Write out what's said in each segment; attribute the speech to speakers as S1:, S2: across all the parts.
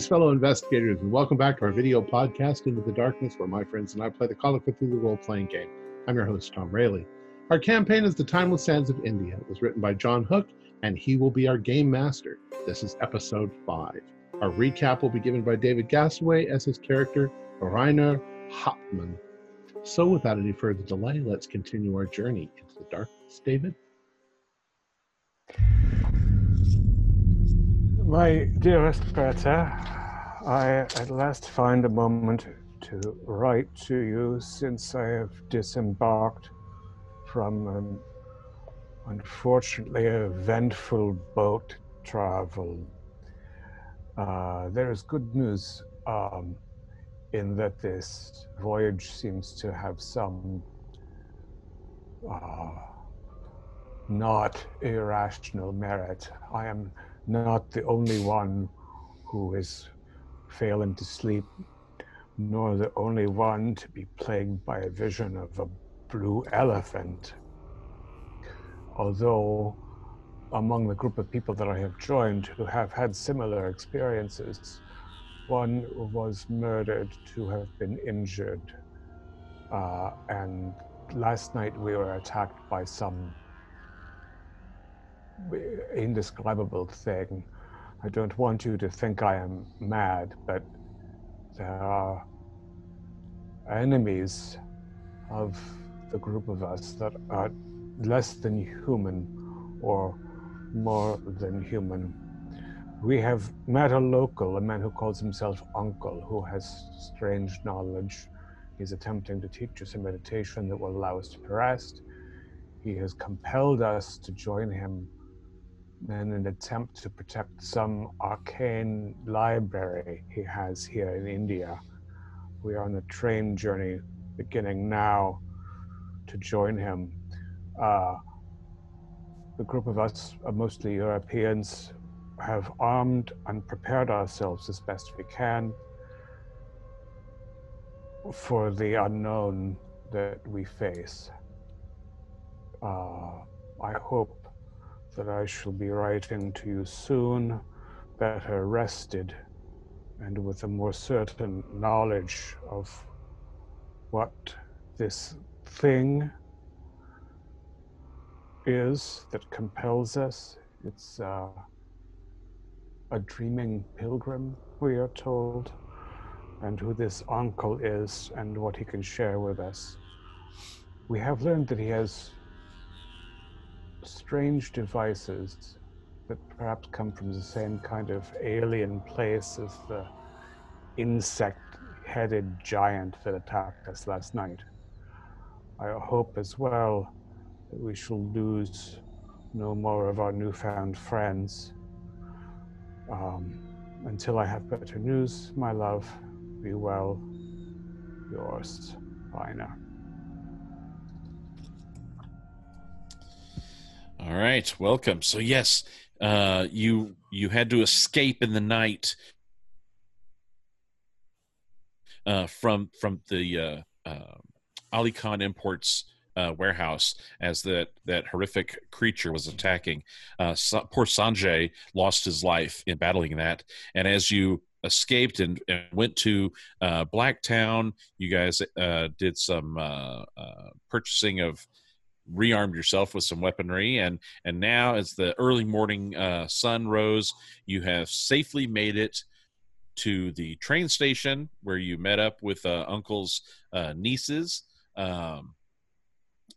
S1: Greetings, fellow investigators, and welcome back to our video podcast, Into the Darkness, where my friends and I play the Call of Cthulhu role playing game. I'm your host, Tom Rayleigh. Our campaign is The Timeless Sands of India. It was written by John Hook, and he will be our game master. This is episode 5. Our recap will be given by David Gasaway as his character, Rainer Hauptmann. So, without any further delay, let's continue our journey into the darkness. David?
S2: My dearest Berta, I at last find a moment to write to you since I have disembarked from an unfortunately eventful boat travel. Uh, there is good news um, in that this voyage seems to have some uh, not irrational merit. I am not the only one who is failing to sleep, nor the only one to be plagued by a vision of a blue elephant. Although, among the group of people that I have joined who have had similar experiences, one was murdered, two have been injured, uh, and last night we were attacked by some indescribable thing. I don't want you to think I am mad, but there are enemies of the group of us that are less than human or more than human. We have met a local, a man who calls himself Uncle, who has strange knowledge. He's attempting to teach us a meditation that will allow us to rest. He has compelled us to join him in an attempt to protect some arcane library he has here in India. We are on a train journey beginning now to join him. Uh, the group of us, uh, mostly Europeans, have armed and prepared ourselves as best we can for the unknown that we face. Uh, I hope that I shall be writing to you soon, better rested and with a more certain knowledge of what this thing is that compels us. It's uh, a dreaming pilgrim, we are told, and who this uncle is and what he can share with us. We have learned that he has strange devices that perhaps come from the same kind of alien place as the insect headed giant that attacked us last night. I hope as well that we shall lose no more of our newfound friends. Um, until I have better news, my love, be well. Yours, Rainer.
S3: All right, welcome. So yes, uh, you you had to escape in the night uh, from from the uh, uh, Ali Khan Imports uh, warehouse as that that horrific creature was attacking. Uh, so, poor Sanjay lost his life in battling that, and as you escaped and, and went to uh, Blacktown, you guys uh, did some uh, uh, purchasing of rearmed yourself with some weaponry and and now as the early morning uh, sun rose you have safely made it to the train station where you met up with uh, uncle's uh, nieces. Um,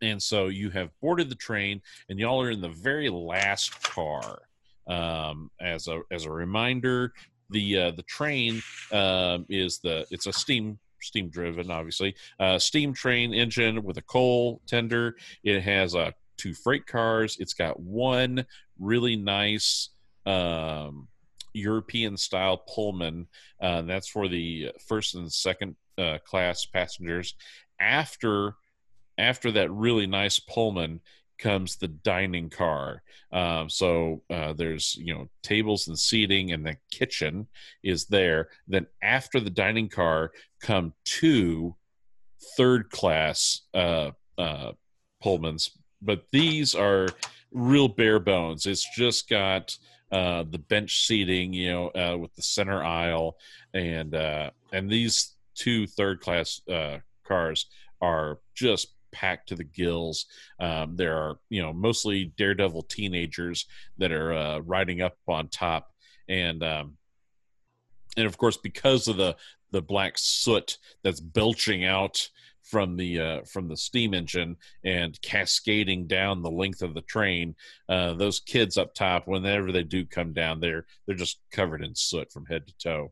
S3: and so you have boarded the train and y'all are in the very last car. Um, as a as a reminder the uh, the train um, is the it's a steam steam driven, obviously. Uh, steam train engine with a coal tender. It has uh, two freight cars. It's got one really nice um, European style Pullman. Uh, that's for the first and second uh, class passengers. After after that really nice Pullman comes the dining car. Um, so uh, there's you know tables and seating, and the kitchen is there. Then after the dining car come two third class uh, uh, Pullmans but these are real bare bones. It's just got uh, the bench seating, you know, uh, with the center aisle, and and these two third class cars are just packed to the gills. Um, there are you know mostly daredevil teenagers that are uh, riding up on top, and um, and of course because of the the black soot that's belching out from the uh, from the steam engine and cascading down the length of the train. Uh, those kids up top, whenever they do come down, they're they're just covered in soot from head to toe.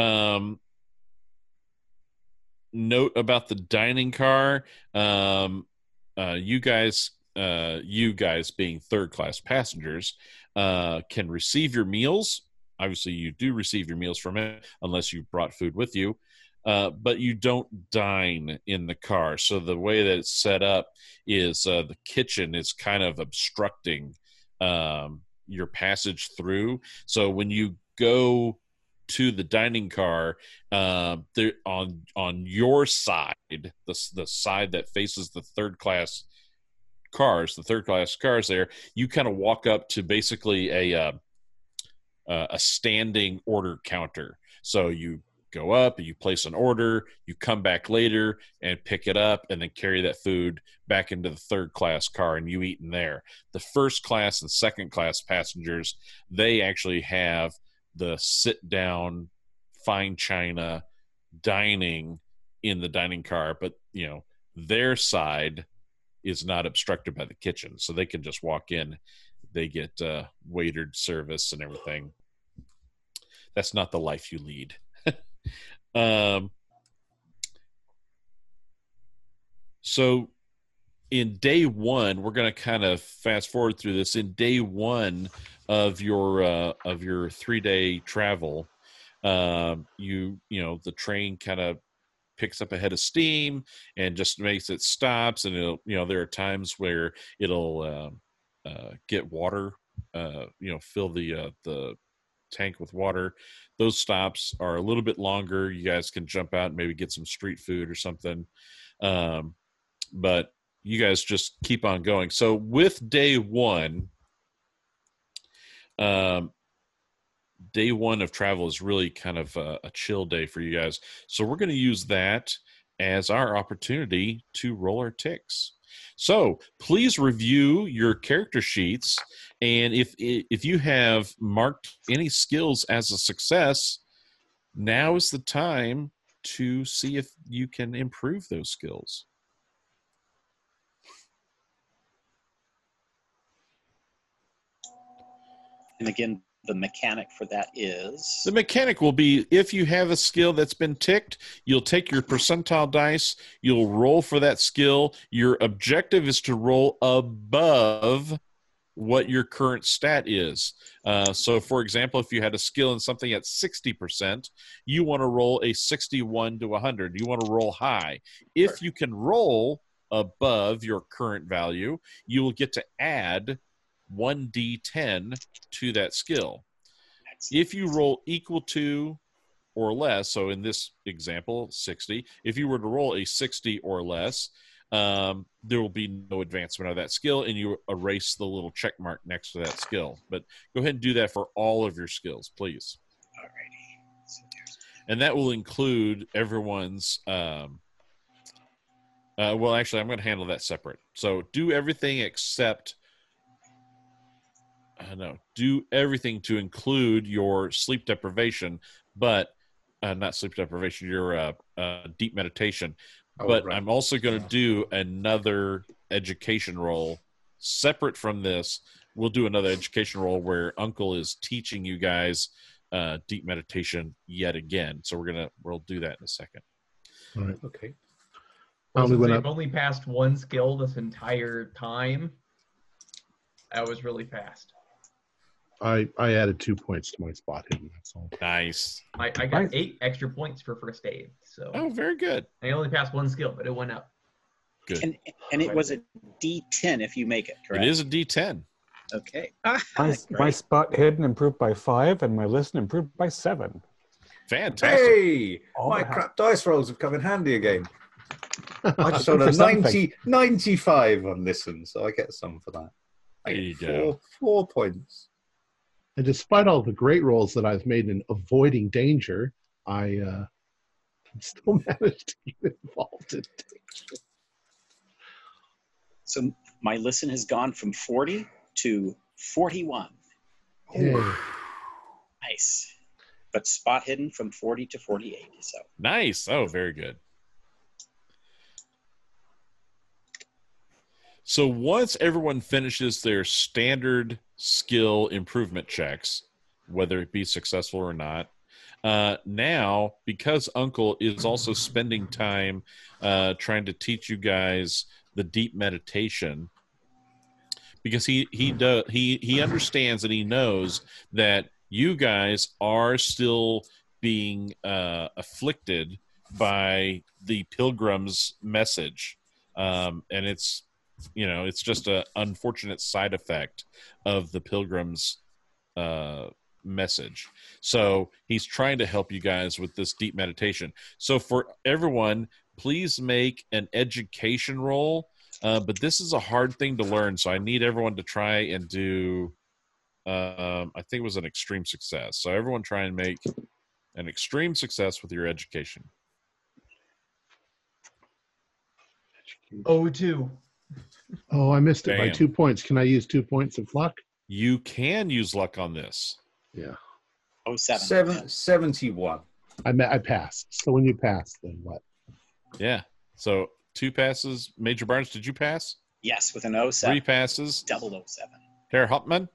S3: Um, note about the dining car. Um, uh, you guys, uh, you guys being third class passengers, uh, can receive your meals. Obviously, you do receive your meals from it unless you brought food with you. Uh, but you don't dine in the car. So the way that it's set up is uh, the kitchen is kind of obstructing um, your passage through. So when you go to the dining car, uh, there on on your side, the the side that faces the third class cars, the third class cars, there, you kind of walk up to basically a uh, a standing order counter. So you go up, you place an order, you come back later and pick it up, and then carry that food back into the third class car and you eat in there. The first class and second class passengers, they actually have the sit down, fine china dining in the dining car, but you know, their side is not obstructed by the kitchen, so they can just walk in. They get uh, waitered service and everything. That's not the life you lead. Um, so in day one, we're going to kind of fast forward through this. In day one of your uh, of your three day travel, um, you you know the train kind of picks up a head of steam and just makes it stops, and it'll you know there are times where it'll uh, uh, get water, uh, you know, fill the uh, the tank with water. Those stops are a little bit longer. You guys can jump out and maybe get some street food or something. Um, but you guys just keep on going. So with day one, um, day one of travel is really kind of a, a chill day for you guys. So we're going to use that as our opportunity to roll our ticks. So please review your character sheets, and if if you have marked any skills as a success, now is the time to see if you can improve those skills.
S4: And again, the mechanic for that is
S3: the mechanic will be if you have a skill that's been ticked you'll take your percentile dice you'll roll for that skill. Your objective is to roll above what your current stat is. Uh, so for example if you had a skill in something at 60% you want to roll a 61 to 100 you want to roll high. If you can roll above your current value you will get to add 1d10 to that skill. If you roll equal to or less, so in this example, 60, if you were to roll a 60 or less, um, there will be no advancement of that skill and you erase the little check mark next to that skill. But go ahead and do that for all of your skills, please. Alrighty. and that will include everyone's. Um, uh, well, actually, I'm going to handle that separate. So do everything except I don't know, do everything to include your sleep deprivation, but uh, not sleep deprivation, your uh, uh, deep meditation. Oh, but right. I'm also going to yeah. do another education roll separate from this. We'll do another education roll where Uncle is teaching you guys uh, deep meditation yet again. So we're gonna we'll do that in a second.
S1: All right.
S5: Okay. Well, only went I've only passed one skill this entire time. That was really fast.
S1: I I added two points to my spot hidden. That's all.
S3: Nice.
S5: I, I got nice. eight extra points for first aid. So.
S3: Oh, very good.
S5: I only passed one skill, but it went up.
S3: Good.
S4: And and it was a D10 if you make it. Correct.
S3: It is a D10.
S4: Okay.
S2: my, my spot hidden improved by five, and my listen improved by seven.
S3: Fantastic.
S6: Hey, All my crap dice rolls have come in handy again. I just got a 90, 95 on listen, so I get some for that. I
S3: There you
S6: four,
S3: go.
S6: four points.
S1: And despite all the great rolls that I've made in avoiding danger, I uh, still managed to get involved in danger.
S4: So my listen has gone from 40 to 41.
S1: Yay.
S4: Nice. But spot hidden from 40 to 48. So
S3: Nice. Oh, very good. So once everyone finishes their standard skill improvement checks, whether it be successful or not, uh, now because Uncle is also spending time uh, trying to teach you guys the deep meditation, because he he does he he understands and he knows that you guys are still being uh, afflicted by the pilgrim's message. Um, and it's you know it's just a unfortunate side effect of the pilgrim's uh, message. So he's trying to help you guys with this deep meditation. So for everyone please make an education roll. Uh, but this is a hard thing to learn so i need everyone to try and do um, i think it was an extreme success. So everyone try and make an extreme success with your education.
S5: Oh, two.
S1: Oh, I missed it by two points. Can I use two points of luck?
S3: you can use luck on this
S1: Yeah.
S4: 07.
S6: Seven, 71.
S1: I ma- I passed. So when you pass, then what?
S3: yeah so two passes major barnes did you pass
S4: Yes, with an
S3: three
S4: 07.
S3: passes
S4: Double 07.
S3: Herr Hauptmann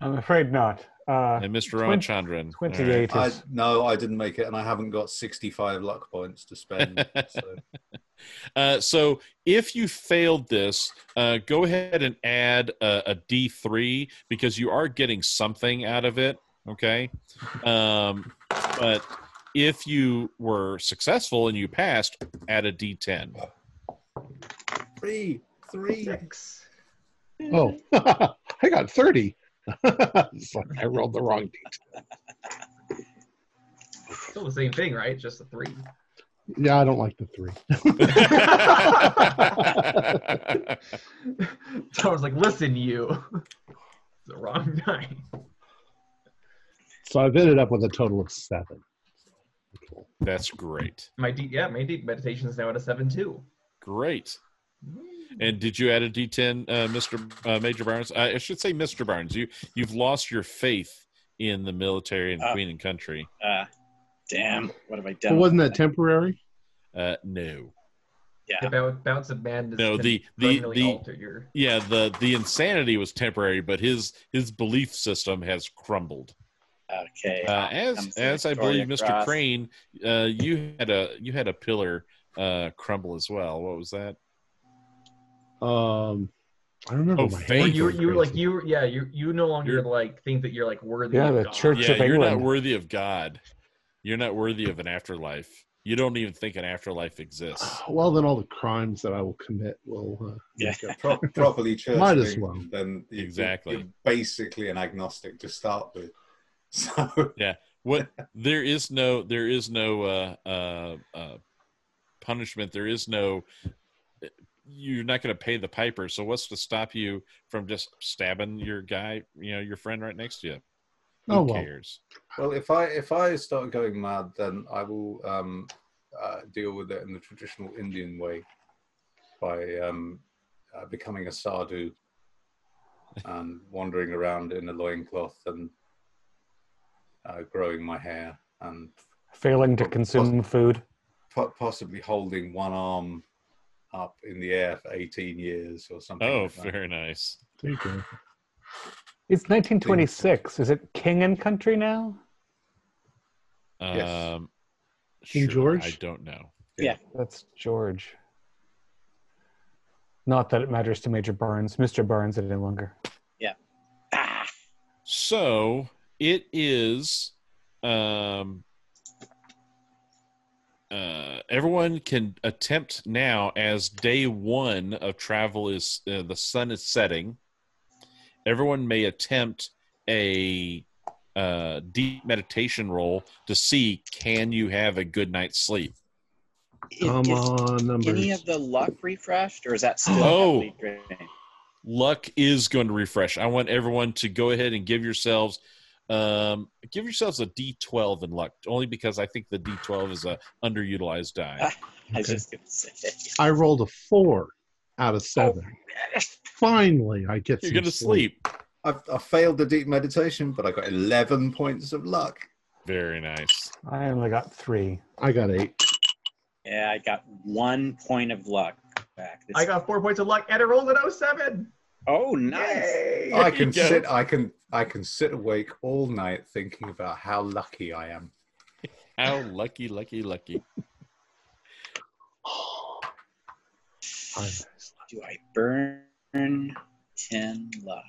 S2: I'm afraid not. Uh,
S3: and Mr.
S2: Twen-
S3: Ramachandran.
S2: 28
S6: I,
S2: is.
S6: no, I didn't make it, and I haven't got 65 luck points to spend. so.
S3: Uh, so if you failed this, uh, go ahead and add a, a D3 because you are getting something out of it. Okay. Um, but if you were successful and you passed, add a D10.
S6: Three, three.
S5: Six.
S1: Oh, I got 30. it's like I rolled the wrong detail.
S5: Still the same thing, right? Just a three.
S1: Yeah, I don't like the three.
S5: so I was like, listen, you. It's the wrong die.
S1: So I've ended up with a total of seven. Cool.
S3: That's great.
S5: My deep, yeah, my deep meditation is now at a seven too.
S3: Great. And did you add a D10, uh, Mr. Uh, Major Barnes? I I should say Mr. Barnes. You you've lost your faith in the military and
S4: Ah.
S3: Queen and country.
S4: Damn. What have I
S1: But
S4: done?
S1: wasn't that temporary?
S3: Uh, no.
S4: Yeah.
S5: bounce, bounce of madness.
S3: No, the- the- the-
S5: your.
S3: Yeah, the the insanity was temporary, but his his belief system has crumbled.
S4: Okay.
S3: Uh, as as I
S4: Victoria
S3: believe, Mr.
S4: Cross.
S3: Crane, uh, you had a you had a pillar uh, crumble as well. What was that?
S1: Um, I don't remember
S3: Oh,
S1: my
S3: faith.
S5: You,
S1: were
S5: you were like
S1: crazy.
S5: you, yeah, you, you no longer
S3: You're-
S5: like think that you're like worthy.
S2: Yeah,
S5: of
S2: the
S5: God.
S2: Church
S3: Yeah,
S2: of
S3: you're not worthy of God. You're not worthy of an afterlife. You don't even think an afterlife exists.
S1: Well, then all the crimes that I will commit will. Uh,
S4: Yeah.
S6: Pro- properly church
S1: Might as well.
S6: Then you-
S3: Exactly.
S6: You're basically an agnostic to start with. So yeah,
S3: What there is no there is no uh, uh, uh, punishment. There is no. You're not going to pay the piper. So what's to stop you from just stabbing your guy? You know, your friend right next to you. Who
S1: Oh, well.
S3: cares?
S6: Well, if I if I start going mad, then I will um, uh, deal with it in the traditional Indian way by um, uh, becoming a sadhu and wandering around in a loincloth and uh, growing my hair and
S2: Failing to consume food.
S6: po- possibly holding one arm up in the air for 18 years or something.
S3: Oh,
S6: like that.
S3: very nice.
S1: There you go.
S2: It's 1926. Is it king and country now?
S6: Yes.
S3: Um,
S1: King
S3: sure,
S1: George?
S3: I don't know. Yeah.
S2: That's George. Not that it matters to Major Barnes. Mr. Barnes any longer. Yeah.
S4: Ah,
S3: So it is. Um, uh, everyone can attempt now as day one of travel is uh, the sun is setting. Everyone may attempt a uh, deep meditation roll to see can you have a good night's sleep.
S4: It
S1: Come
S4: gets
S1: on, numbers.
S4: Any of the luck refreshed, or is that still
S3: Oh. luck is going to refresh. I want everyone to go ahead and give yourselves um, give yourselves a D12 in luck, only because I think the D12 is a underutilized die.
S4: I was
S1: Okay.
S4: just gonna say.
S1: I rolled a four out of seven. Finally, I get.
S3: You're
S1: some
S3: going to sleep.
S6: I've, I failed the deep meditation, but I got 11 points of luck.
S3: Very nice.
S2: I only got three.
S1: I got eight.
S4: Yeah, I got one point of luck back. This-
S5: I got four points of luck and I rolled an 07.
S4: Oh, nice.
S5: Yay!
S6: I can
S3: go.
S6: sit. I can. I can sit awake all night thinking about how lucky I am.
S3: How lucky, lucky, lucky.
S4: Do I burn ten luck?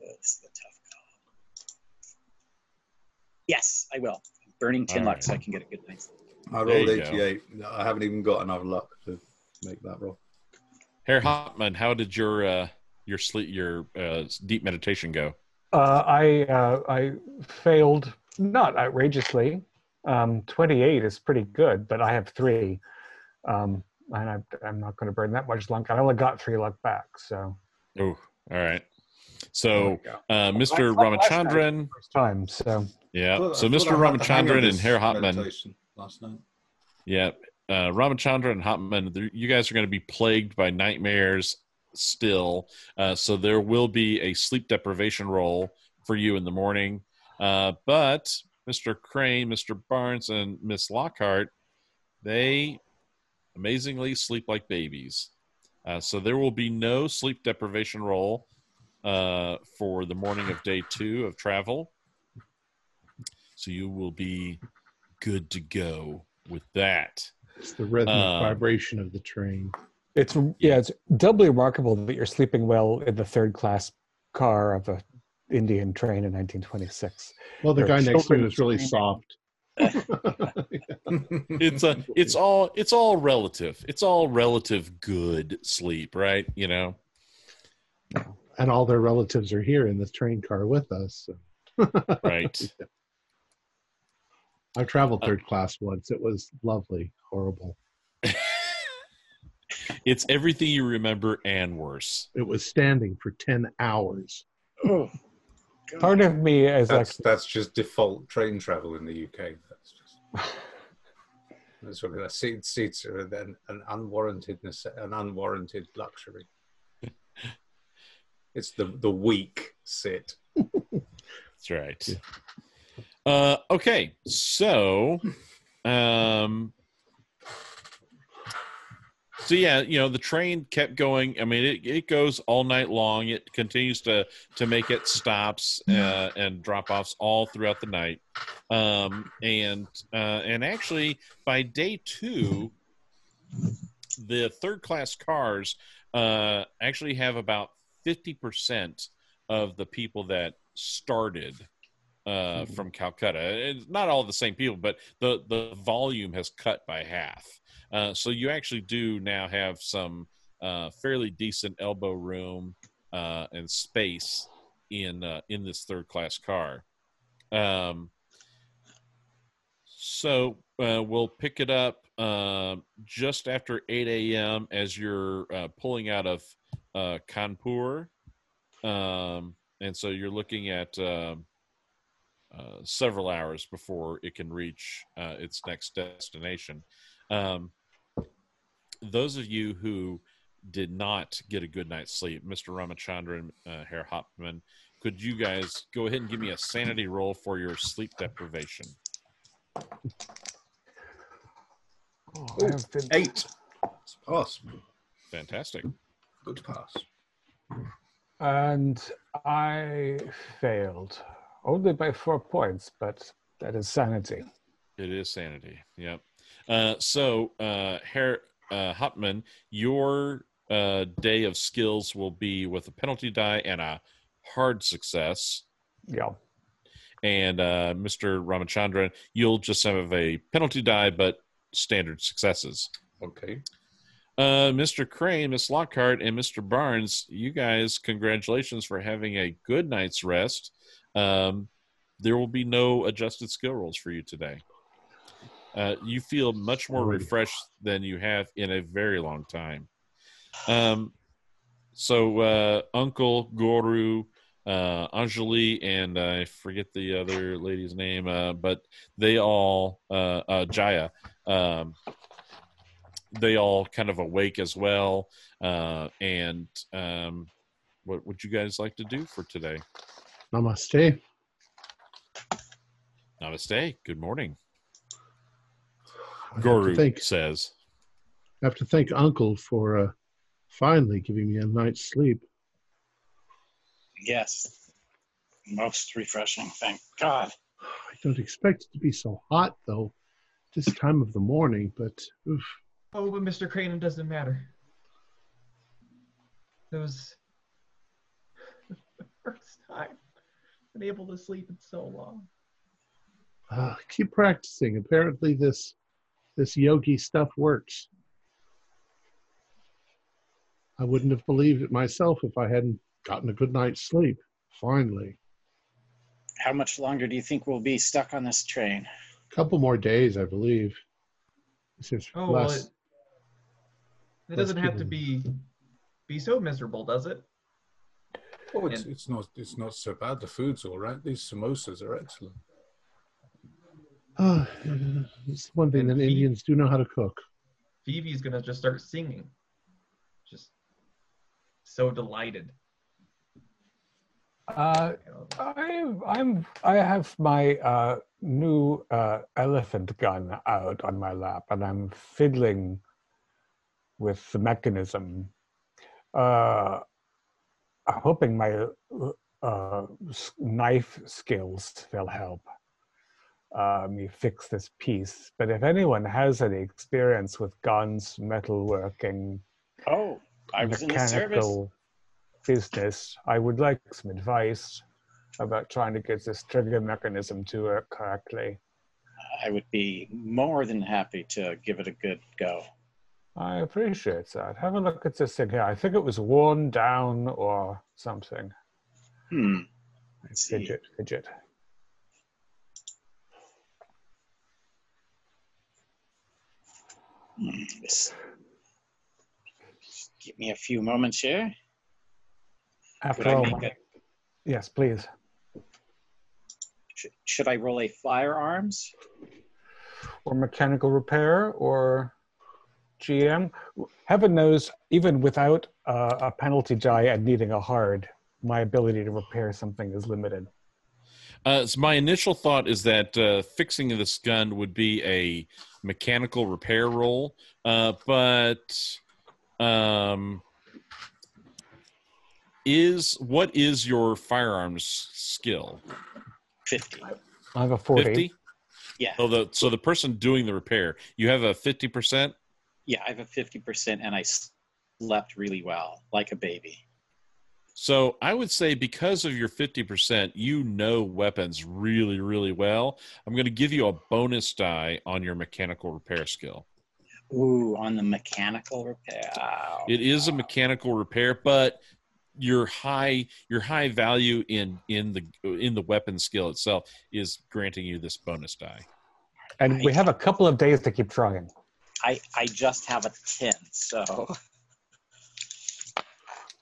S4: Oh, this is a tough call. Yes, I will. Burning ten
S3: All
S4: luck
S3: right.
S4: so I can get a good night's sleep.
S6: I
S3: There
S6: rolled
S3: you go.
S6: 88. I haven't even got enough luck to make that roll.
S3: Herr Hauptmann, how did your uh, your sleep your uh, deep meditation go?
S2: Uh, I uh, I failed not outrageously. Um, Twenty eight is pretty good, but I have three, um, and I, I'm not going to burn that much luck. I only got three luck back, so
S3: Oh, all right. So, uh, Mr.
S2: Well, I- last night-
S3: Ramachandran,
S2: first time. So
S3: yeah.
S6: Well,
S3: So, Mr.
S6: I had the hang of
S3: Ramachandran and Herr Hauptmann,
S6: meditation Last night.
S3: yeah. Uh, Ramachandran and Hauptmann, th- you guys are going to be plagued by nightmares still. Uh, so, there will be a sleep deprivation roll for you in the morning. Uh, but Mr. Crane, Mr. Barnes, and Miss Lockhart, they amazingly sleep like babies. Uh, so there will be no sleep deprivation roll uh, for the morning of day two of travel. So you will be good to go with that.
S1: It's the rhythmic
S3: Uh,
S1: vibration of the train.
S2: it's yeah, it's doubly remarkable that you're sleeping well in the third class car of a Indian train in 1926.
S1: Well, the
S2: There
S1: guy next to me
S2: children
S1: was really soft.
S3: It's a, it's all, it's all relative. It's all relative good sleep, right? You know.
S1: and all their relatives are here in the train car with us. so.
S3: Right.
S1: I traveled third class once. It was lovely, horrible.
S3: It's everything you remember and worse.
S1: It was standing for 10 hours.
S4: Oh,
S2: Part of me is like,
S6: That's that's just default train travel in the UK. That's just that's what the seat, seats are then an unwarranted an unwarranted luxury. It's the the weak sit.
S3: That's right. Uh, okay, so, um, so yeah, you know the train kept going. I mean, it, it goes all night long. It continues to to make its stops uh, and drop offs all throughout the night. Um, and uh, and actually, by day two, the third class cars uh, actually have about fifty percent of the people that started uh, from Calcutta. It's not all the same people, but the the volume has cut by half. Uh, so you actually do now have some uh, fairly decent elbow room uh, and space in uh, in this third class car. Um, so uh, we'll pick it up uh, just after 8 a.m. as you're uh, pulling out of uh, Kanpur. Um, and so you're looking at um, uh, several hours before it can reach uh, its next destination. Um, those of you who did not get a good night's sleep, Mr. Ramachandran, uh, Herr Hauptmann, could you guys go ahead and give me a sanity roll for your sleep deprivation?
S2: oh, I been-
S6: Eight. Pass.
S3: Fantastic.
S6: Good pass.
S2: and I failed only by four points, but that is sanity.
S3: It is sanity. Yep. Uh, so, uh, Herr uh, Hauptmann, your uh, day of skills will be with a penalty die and a hard success.
S2: Yeah.
S3: And uh, Mr. Ramachandran, you'll just have a penalty die, but standard successes.
S6: Okay.
S3: Uh, Mr. Crane, Miss Lockhart, and Mr. Barnes, you guys, congratulations for having a good night's rest. Um, there will be no adjusted skill rolls for you today. uh, you feel much more refreshed than you have in a very long time. Um, so uh, Uncle Guru, uh, Anjali, and I forget the other lady's name, uh, but they all uh, uh, Jaya. Um, they all kind of awake as well. Uh, and um, what would you guys like to do for today?
S1: Namaste.
S3: Namaste. Good morning.
S1: I have to thank,
S3: says.
S1: I have to thank Uncle for uh, finally giving me a night's sleep.
S4: Yes. Most refreshing, thank God.
S1: I don't expect it to be so hot, though, this time of the morning, but oof,
S5: Oh, but Mr. Crane, it doesn't matter. It was the first time been able to sleep in so long.
S1: uh, keep practicing. Apparently, this this yogi stuff works. I wouldn't have believed it myself if I hadn't gotten a good night's sleep. Finally,
S4: How much longer do you think we'll be stuck on this train?
S1: a couple more days, I believe. This is
S5: Oh, well,
S1: less.
S5: it, it
S1: less
S5: doesn't have to be be so miserable, does it?
S6: Oh, it's,
S5: And-
S6: it's not it's not so bad. The food's all right. These samosas are excellent.
S1: Ah, it's one thing that
S5: feet.
S1: Indians do know how to cook.
S5: Phoebe's gonna just start singing. Just so delighted.
S2: Uh,
S5: you know.
S2: I, I'm. I have my uh, new uh, elephant gun out on my lap, and I'm fiddling with the mechanism, uh, hoping my uh, knife skills will help uh, me fix this piece. But if anyone has any experience with guns, metalworking,
S4: Oh, I was in the service.
S2: mechanical business, I would like some advice about trying to get this trigger mechanism to work correctly.
S4: I would be more than happy to give it a good go.
S2: I appreciate that. Have a look at this thing here. I think it was worn down or something.
S4: Hmm. Let's see.
S2: Fidget, fidget.
S4: Hmm, Give me a few moments here.
S2: After all,
S4: a,
S2: yes, please.
S4: should, should I roll a firearms?
S2: Or mechanical repair or GM. Heaven knows, even without uh, a penalty die and needing a hard, my ability to repair something is limited.
S3: Uh, so my initial thought is that uh, fixing this gun would be a mechanical repair roll, uh, but um, is what is your firearms skill?
S4: 50.
S2: I have a 40.
S3: Fifty.
S4: Yeah.
S3: So the so the person doing the repair, you have a fifty percent.
S4: Yeah, I have a 50% and I slept really well, like a baby.
S3: So I would say because of your 50%, you know weapons really, really well. I'm going to give you a bonus die on your mechanical repair skill.
S4: Ooh, on the mechanical repair. Oh,
S3: It is a mechanical repair, but your high your high value in in the in the weapon skill itself is granting you this bonus die.
S2: And we have a couple of days to keep trying.
S4: I, I just have a 10, so.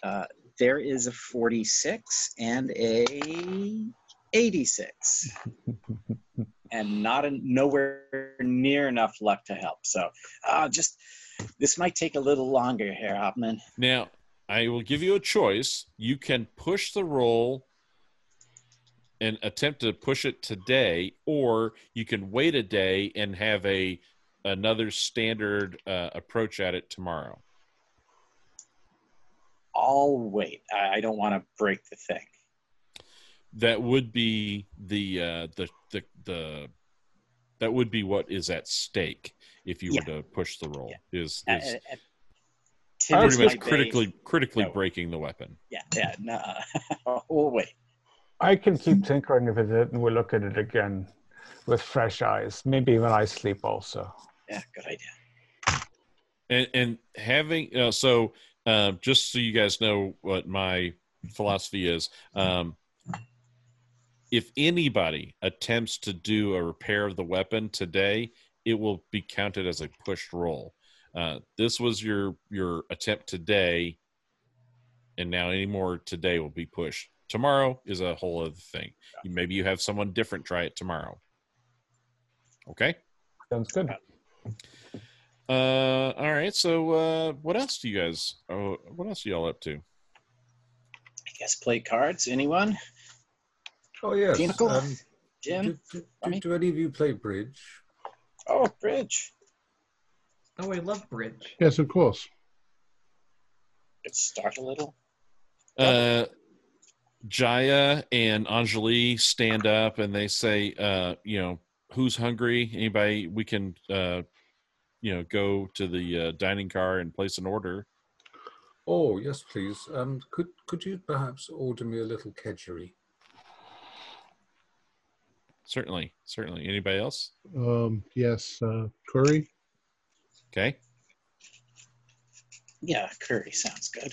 S4: Uh, there is a 46 and a 86. and not a, nowhere near enough luck to help. So uh, just, this might take a little longer here, Hauptmann.
S3: Now, I will give you a choice. You can push the roll and attempt to push it today, or you can wait a day and have a another standard uh, approach at it tomorrow.
S4: I'll wait. I, I don't want to break the thing.
S3: That would be the uh, the the the that would be what is at stake if you were to push the roll. Is
S4: Uh,
S3: is
S4: uh, uh,
S3: pretty much
S4: my babe.
S3: critically critically
S4: No.
S3: breaking the weapon.
S4: Yeah, yeah, no. we'll wait.
S2: I can keep tinkering with it and we'll look at it again with fresh eyes. Maybe when I sleep also.
S4: Yeah, good idea.
S3: and and having uh, so um, just so you guys know what my philosophy is um, if anybody attempts to do a repair of the weapon today it will be counted as a pushed roll. Uh, this was your your attempt today, and now any more today will be pushed. Tomorrow is a whole other thing. Maybe you have someone different try it tomorrow. Okay.
S2: Sounds good.
S3: Uh, all right. So, uh, what else do you guys? Oh, what else are y'all up to?
S4: I guess play cards. Anyone?
S6: Oh yes.
S4: Pinochle?
S6: Um,
S4: Jim?
S6: do, do, do, do any of you play bridge?
S4: Oh, bridge.
S5: Oh, I love bridge.
S1: Yes, of course.
S4: Let's start a little.
S3: Uh, Jaya and Anjali stand up and they say, uh, you know, who's hungry? Anybody? We can, uh, you know, go to the uh, dining car and place an order.
S6: Oh yes, please. Um, could could you perhaps order me a little kedgeree?
S3: Certainly, certainly. Anybody else?
S1: Um, yes, uh, curry.
S3: Okay.
S4: Yeah, curry sounds good.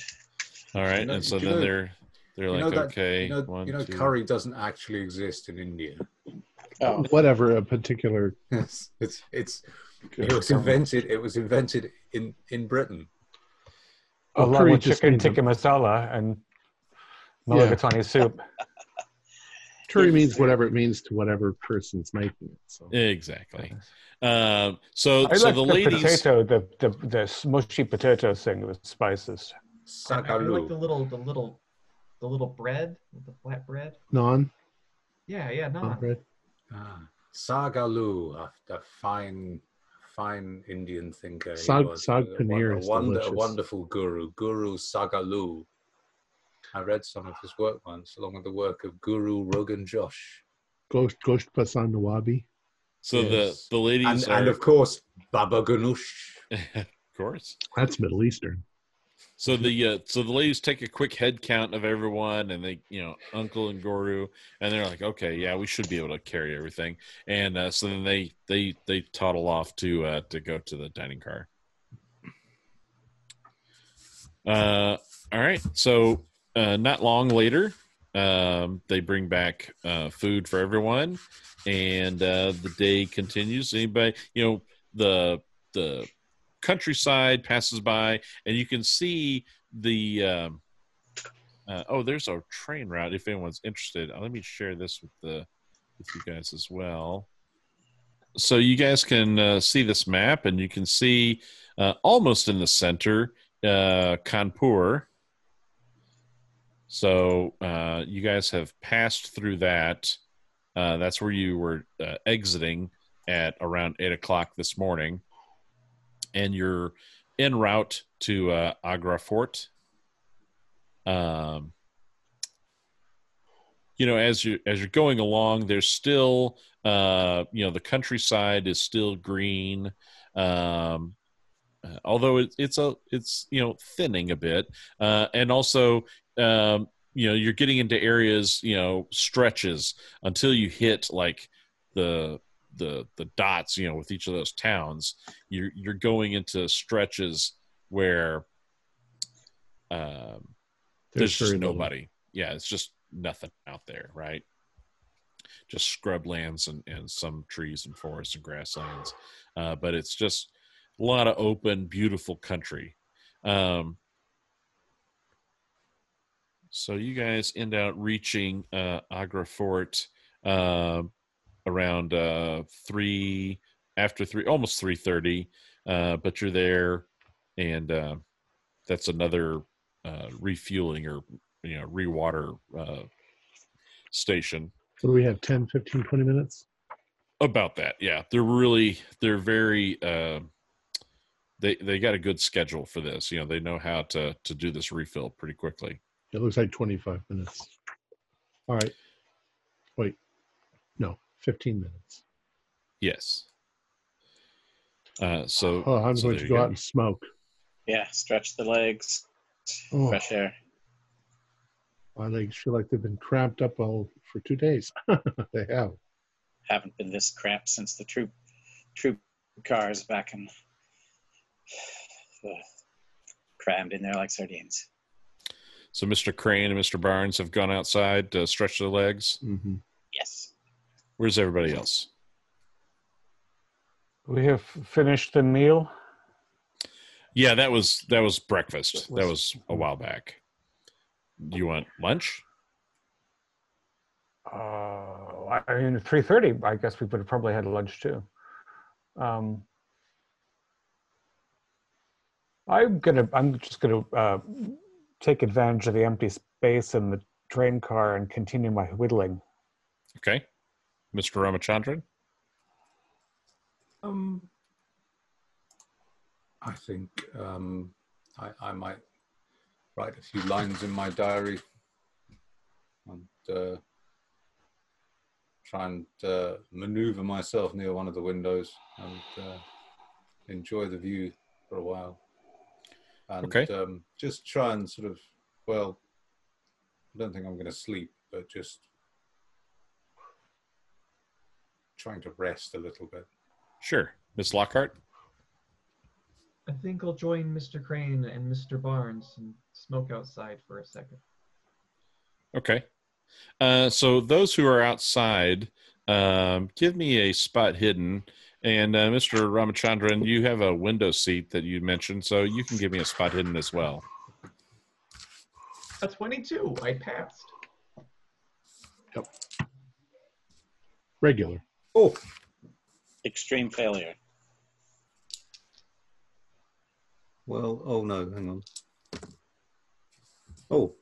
S3: All right.
S6: know-
S3: and so then
S6: know-
S3: they're they're like,
S6: know that-
S3: okay,
S6: You know,
S3: one,
S6: you know
S3: two-
S6: curry doesn't actually exist in India.
S4: Oh,
S1: Whatever a particular.
S6: It's it's, it's it was invented. It was invented in in Britain.
S1: Oh,
S2: Along
S1: curry
S2: with chicken tikka masala and
S1: Yeah.
S2: mulligatawny soup.
S1: Curry
S4: Yeah.
S1: means whatever it means to whatever person's making it. So
S3: exactly. Um, so
S2: I
S3: so
S2: like
S3: the
S2: the,
S3: ladies.
S2: potato, the, the the mushy potato thing with spices.
S5: I, I like the little, the little, the little bread, the flat bread.
S1: naan
S5: Yeah, yeah, no.
S1: naan bread.
S6: Ah, Sagalu, a, a fine fine Indian thinker. he
S1: Sag-
S6: was.
S1: sag
S6: A
S1: paneer
S6: won- a,
S1: is
S6: wonder, a wonderful guru, Guru Sagalu. I read some of his work once, along with the work of Guru Rogan Josh.
S1: Ghost Ghost Pasan Nawabi.
S3: So
S6: Yes.
S3: the the ladies
S6: And,
S3: are
S6: and of course, Baba Ganoush.
S3: of course.
S1: That's Middle Eastern.
S3: So the uh, so the ladies take a quick head count of everyone, and they you know Uncle and Guru, and they're like, okay, yeah, we should be able to carry everything, and uh, so then they they they toddle off to uh, to go to the dining car. Uh, all right, so uh, not long later, um, they bring back uh, food for everyone, and uh, the day continues. Anybody, you know, the the countryside passes by, and you can see the. Um, uh, oh, there's a train route. If anyone's interested, uh, let me share this with the with you guys as well. So you guys can uh, see this map, and you can see uh, almost in the center uh, Kanpur. So uh, you guys have passed through that. That's where you were exiting at around eight o'clock this morning, and you're en route to uh, Agra Fort. Um, you know, as you as you're going along, there's still uh, you know the countryside is still green. Um, uh, although it, it's a it's you know thinning a bit, uh, and also um, you know you're getting into areas you know stretches until you hit like the the the dots you know with each of those towns you're you're going into stretches where um there's, just
S1: very little.
S3: nobody. Yeah it's just nothing out there right? Just scrublands and and some trees and forests and grasslands. Uh but it's just a lot of open beautiful country. Um so you guys end out reaching uh, Agra Fort uh, around uh, three after three, almost three thirty. Uh, but you're there, and uh, that's another uh, refueling or you know rewater uh, station.
S1: Do we have? 10, 15, 20 minutes?
S3: About that, yeah, they're really they're very. Uh, they they got a good schedule for this. You know, they know how to to do this refill pretty quickly.
S1: It looks like 25 minutes. All right. Wait. No, 15 minutes.
S3: Yes. Uh, so
S1: Oh, I'm
S3: so
S1: going to go
S3: go.
S1: out and smoke.
S4: Yeah, stretch the legs,
S1: Oh,
S4: fresh air.
S1: my legs feel like they've been cramped up all for two days. they have.
S4: Haven't been this cramped since the troop troop cars back in crammed in there like sardines.
S3: So Mr. Crane and Mr. Barnes have gone outside to stretch their legs.
S1: hmm
S4: Yes.
S3: Where's everybody else?
S2: We have finished the meal.
S3: Yeah, that was that was breakfast. That was a while back. Do you want lunch?
S2: Uh, I mean, three thirty. I guess we would have probably had lunch too. Um, I'm gonna. I'm just gonna uh, take advantage of the empty space in the train car and continue my whittling.
S3: Okay, Mr. Ramachandran.
S6: Um, I think um, I, I might write a few lines in my diary and uh, try and uh, maneuver myself near one of the windows and uh, enjoy the view for a while. And
S3: Okay.
S6: um, just try and sort of, well, I don't think I'm going to sleep, but just trying to rest a little bit.
S3: Sure, Miss Lockhart.
S5: I think I'll join Mr. Crane and Mr. Barnes and smoke outside for a second.
S3: Okay. Uh, so those who are outside, um, give me a spot hidden. And uh, Mr. Ramachandran, you have a window seat that you mentioned, so you can give me a spot hidden as well.
S5: A 22. I passed. Yep.
S1: Regular.
S6: Oh,
S4: Extreme failure.
S6: well, oh no, hang on. Oh,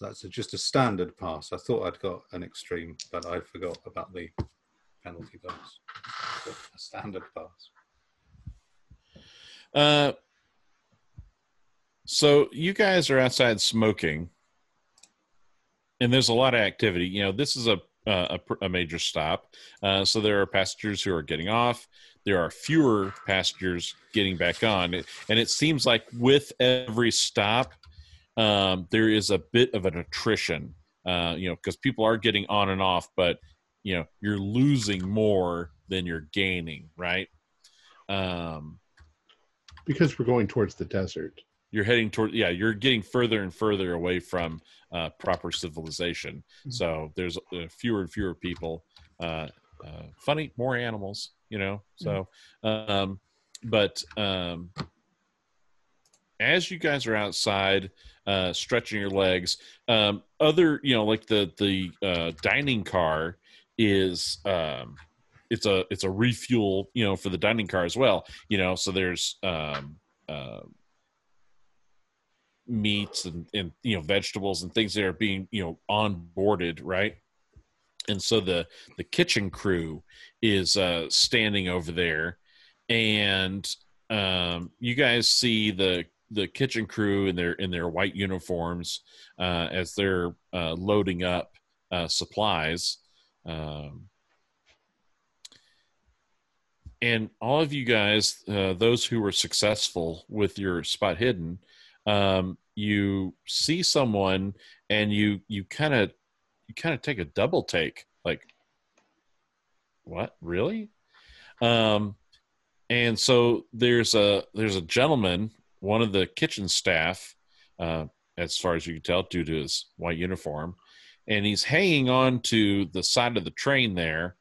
S6: that's a, just a standard pass. I thought I'd got an extreme, but I forgot about the penalty dice. A standard pass.
S3: Uh, so you guys are outside smoking, and there's a lot of activity. You know, this is a uh, a, a major stop, uh, so there are passengers who are getting off. There are fewer passengers getting back on, and it seems like with every stop, um, there is a bit of an attrition. Uh, you know, because people are getting on and off, but you know, you're losing more than you're gaining, right? Um,
S1: Because we're going towards the desert.
S3: You're heading toward yeah you're getting further and further away from uh, proper civilization. So there's uh, fewer and fewer people uh, uh, funny more animals you know? So um, but um, as you guys are outside uh, stretching your legs um, other you know like the the uh, dining car is um, it's a it's a refuel you know for the dining car as well you know? So there's um, uh, meats and, and you know vegetables and things that are being you know onboarded right? And so the the kitchen crew is uh standing over there and um you guys see the the kitchen crew in their in their white uniforms uh as they're uh loading up uh supplies. Um and all of you guys uh, those who were successful with your spot hidden um, you see someone and you you kind of you kind of take a double take like what really um and so there's a there's a gentleman one of the kitchen staff uh as far as you can tell due to his white uniform and he's hanging on to the side of the train there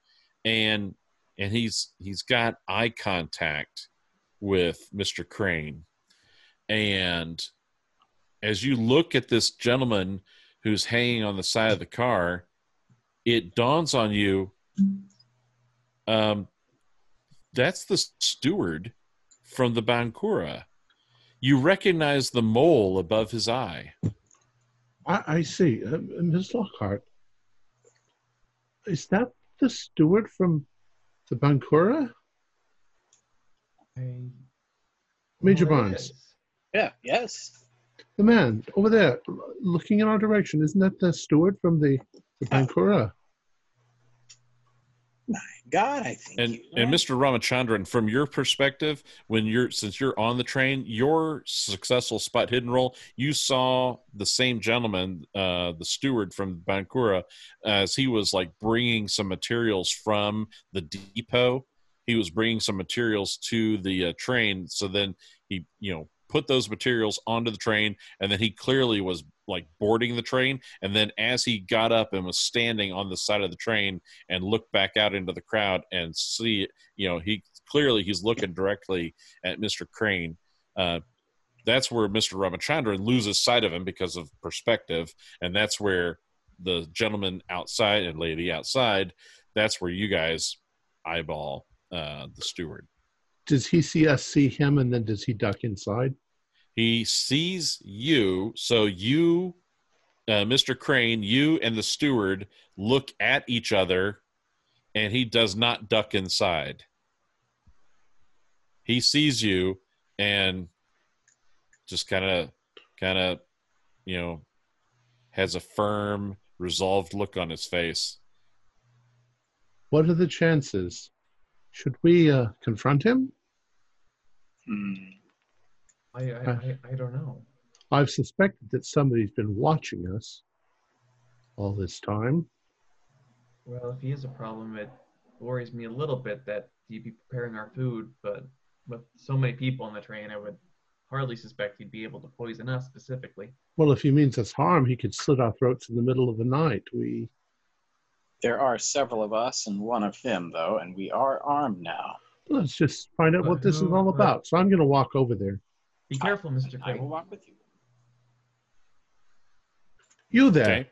S3: and and he's he's got eye contact with Mr. Crane and as you look at this gentleman who's hanging on the side of the car, it dawns on you um, that's the steward from the Bankura. You recognize the mole above his eye.
S1: I, I see. Uh, Ms. Lockhart, is that the steward from the Bankura?
S5: I
S1: Major
S5: know
S1: Barnes.
S4: Yeah, yes.
S1: The man over there looking in our direction, isn't that the steward from the, the Bankura?
S4: My God, I think.
S3: And
S4: you
S3: and. Mr. Ramachandran, from your perspective, when you're since you're on the train, your successful spot hidden roll, you saw the same gentleman, uh, the steward from Bankura, as he was like bringing some materials from the depot. He was bringing some materials to the uh, train, so then he, you know, put those materials onto the train, and then he clearly was like boarding the train. And then as he got up and was standing on the side of the train and looked back out into the crowd and see you know he clearly he's looking directly at mr crane uh, that's where mr ramachandran loses sight of him because of perspective. And that's where the gentleman outside and lady outside that's where you guys eyeball uh, the steward.
S1: Does he see us see him and then does he duck inside?
S3: He sees you so you uh, mr crane you and the steward look at each other and he does not duck inside he sees you and just kind of kind of you know has a firm resolved look on his face
S1: What are the chances? Should we uh, confront him?
S4: Hmm.
S5: I, I, I, I don't know.
S1: I've suspected that somebody's been watching us all this time.
S5: Well, if he is a problem, it worries me a little bit that he'd be preparing our food, but with so many people on the train, I would hardly suspect he'd be able to poison us specifically.
S1: Well, if he means us harm, he could slit our throats in the middle of the night. We
S4: There are several of us and one of him, though, and we are armed now.
S1: let's just find out
S5: But
S1: what this is all
S5: but-
S1: about. So I'm going to walk over there.
S5: Be careful, Mr.
S4: I will walk with you.
S1: You there?
S3: okay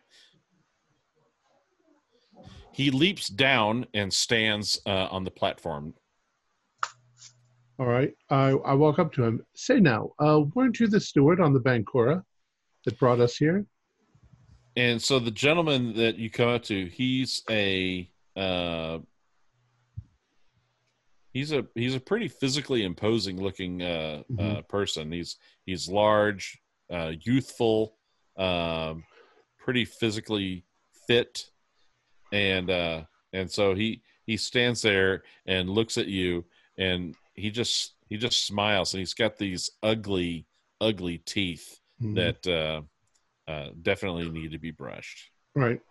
S3: he leaps down and stands uh, on the platform
S1: All right. I, I walk up to him. Say now, uh, weren't you the steward on the Bankura that brought us here?
S3: and so the gentleman that you come up to he's a uh he's a he's a pretty physically imposing looking uh, uh
S1: Mhm.
S3: person he's he's large uh youthful um pretty physically fit and uh and so he he stands there and looks at you and he just he just smiles and he's got these ugly ugly teeth
S1: Mhm.
S3: that uh, uh, definitely need to be brushed.
S1: Right.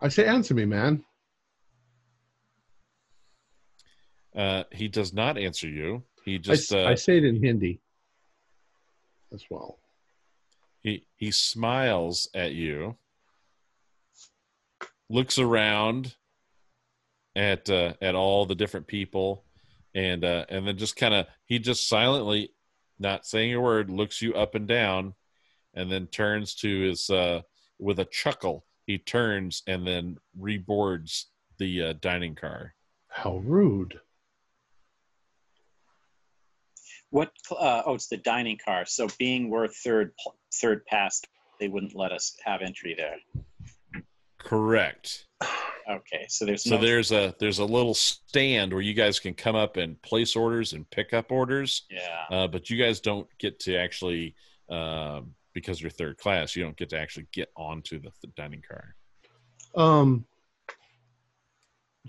S1: I say, answer me, man.
S3: Uh, he does not answer you. He just
S1: s-
S3: uh,
S1: I say it in Hindi as well.
S3: he he smiles at you, looks around at uh, at all the different people, and uh, and then just kind of he just silently, not saying a word, looks you up and down, and then turns to his uh, with a chuckle. He turns and then reboards the uh, dining car.
S1: How rude.
S4: What? Uh, oh, it's the dining car. So, being we're third third past, they wouldn't let us have entry there.
S3: Correct.
S4: Okay, so there's
S3: So
S4: no.
S3: there's a there's a little stand where you guys can come up and place orders and pick up orders,
S4: yeah.
S3: uh, but you guys don't get to actually um, because you're third class. You don't get to actually get onto the, the dining car.
S1: Um,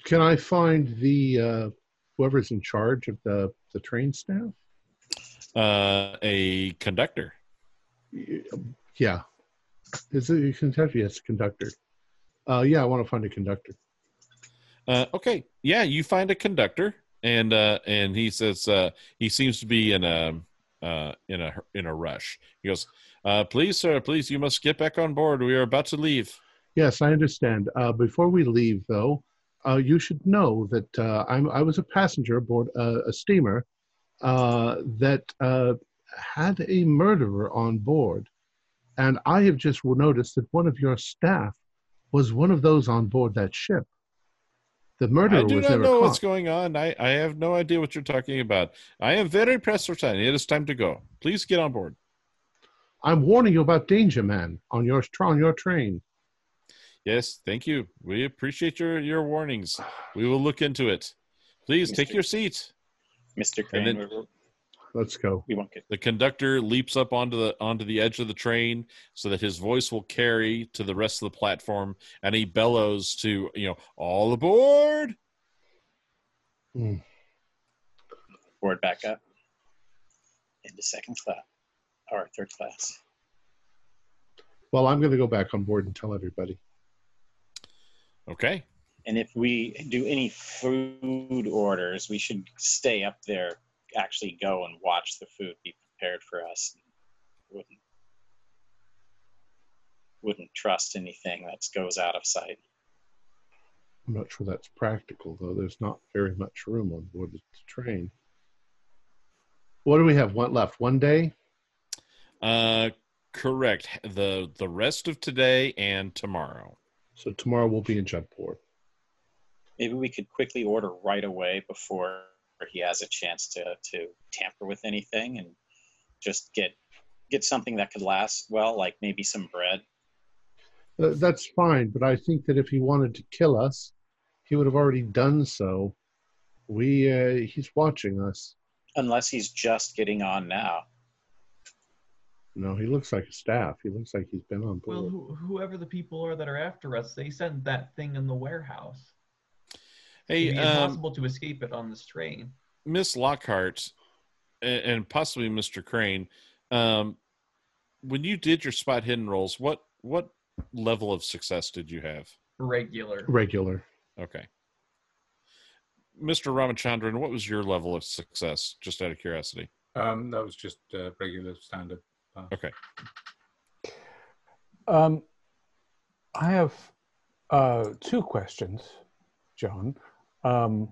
S1: can I find the uh, whoever's in charge of the the train staff?
S3: Uh, a conductor.
S1: Yeah, is it a conductor? Yes, conductor. Uh, yeah, I want to find a conductor.
S3: Uh, okay, yeah, you find a conductor, and uh, and he says uh, he seems to be in a uh, in a in a rush. He goes, uh, "Please, sir, please, you must get back on board. We are about to leave."
S1: Yes, I understand. Uh, before we leave, though, uh, you should know that uh, I'm, I was a passenger aboard a, a steamer uh, that uh, had a murderer on board. And I have just noticed that one of your staff was one of those on board that ship. The murderer
S3: I do
S1: was
S3: not
S1: never
S3: know
S1: caught.
S3: what's going on. I, I have no idea what you're talking about. I am very pressed for time. It is time to go. Please get on board.
S1: I'm warning you about danger, man, on your, on your train.
S3: Yes, thank you. We appreciate your your warnings. We will look into it. Please take your seat.
S4: Mr. Crane,
S3: then-
S4: we're-
S1: Let's go.
S4: we won't get.
S3: The conductor leaps up onto the onto the edge of the train so that his voice will carry to the rest of the platform, and he bellows to you know all aboard. Mm.
S4: board back up into second class or third class.
S1: Well, I'm going to go back on board and tell everybody.
S3: Okay.
S4: And if we do any food orders, we should stay up there, actually go and watch the food be prepared for us. Wouldn't- wouldn't trust anything that goes out of sight.
S1: I'm not sure that's practical, though. There's not very much room on board the train. What do we have? One left? One day?
S3: Uh, correct. The the rest of today and tomorrow.
S1: So tomorrow we'll be in Jaipur.
S4: Maybe we could quickly order right away before he has a chance to to tamper with anything, and just get get something that could last well, like maybe some bread.
S1: Uh, that's fine, but I think that if he wanted to kill us, he would have already done so. We uh, he's watching us.
S4: Unless he's just getting on now.
S1: No, he looks like a staff. He looks like he's been on board.
S5: Well, who, whoever the people are that are after us, they sent that thing in the warehouse.
S3: Hey,
S5: It'd be
S3: um,
S5: impossible to escape it on this train.
S3: Miss Lockhart, and, and possibly Mr. Crane, um, when you did your spot hidden rolls, what what level of success did you have?
S5: Regular.
S1: Regular.
S3: Okay. Mr. Ramachandran, what was your level of success? Just out of curiosity.
S6: Um, that was just uh, regular standard. pass.
S3: Okay.
S2: Um, I have uh, two questions, John. Um,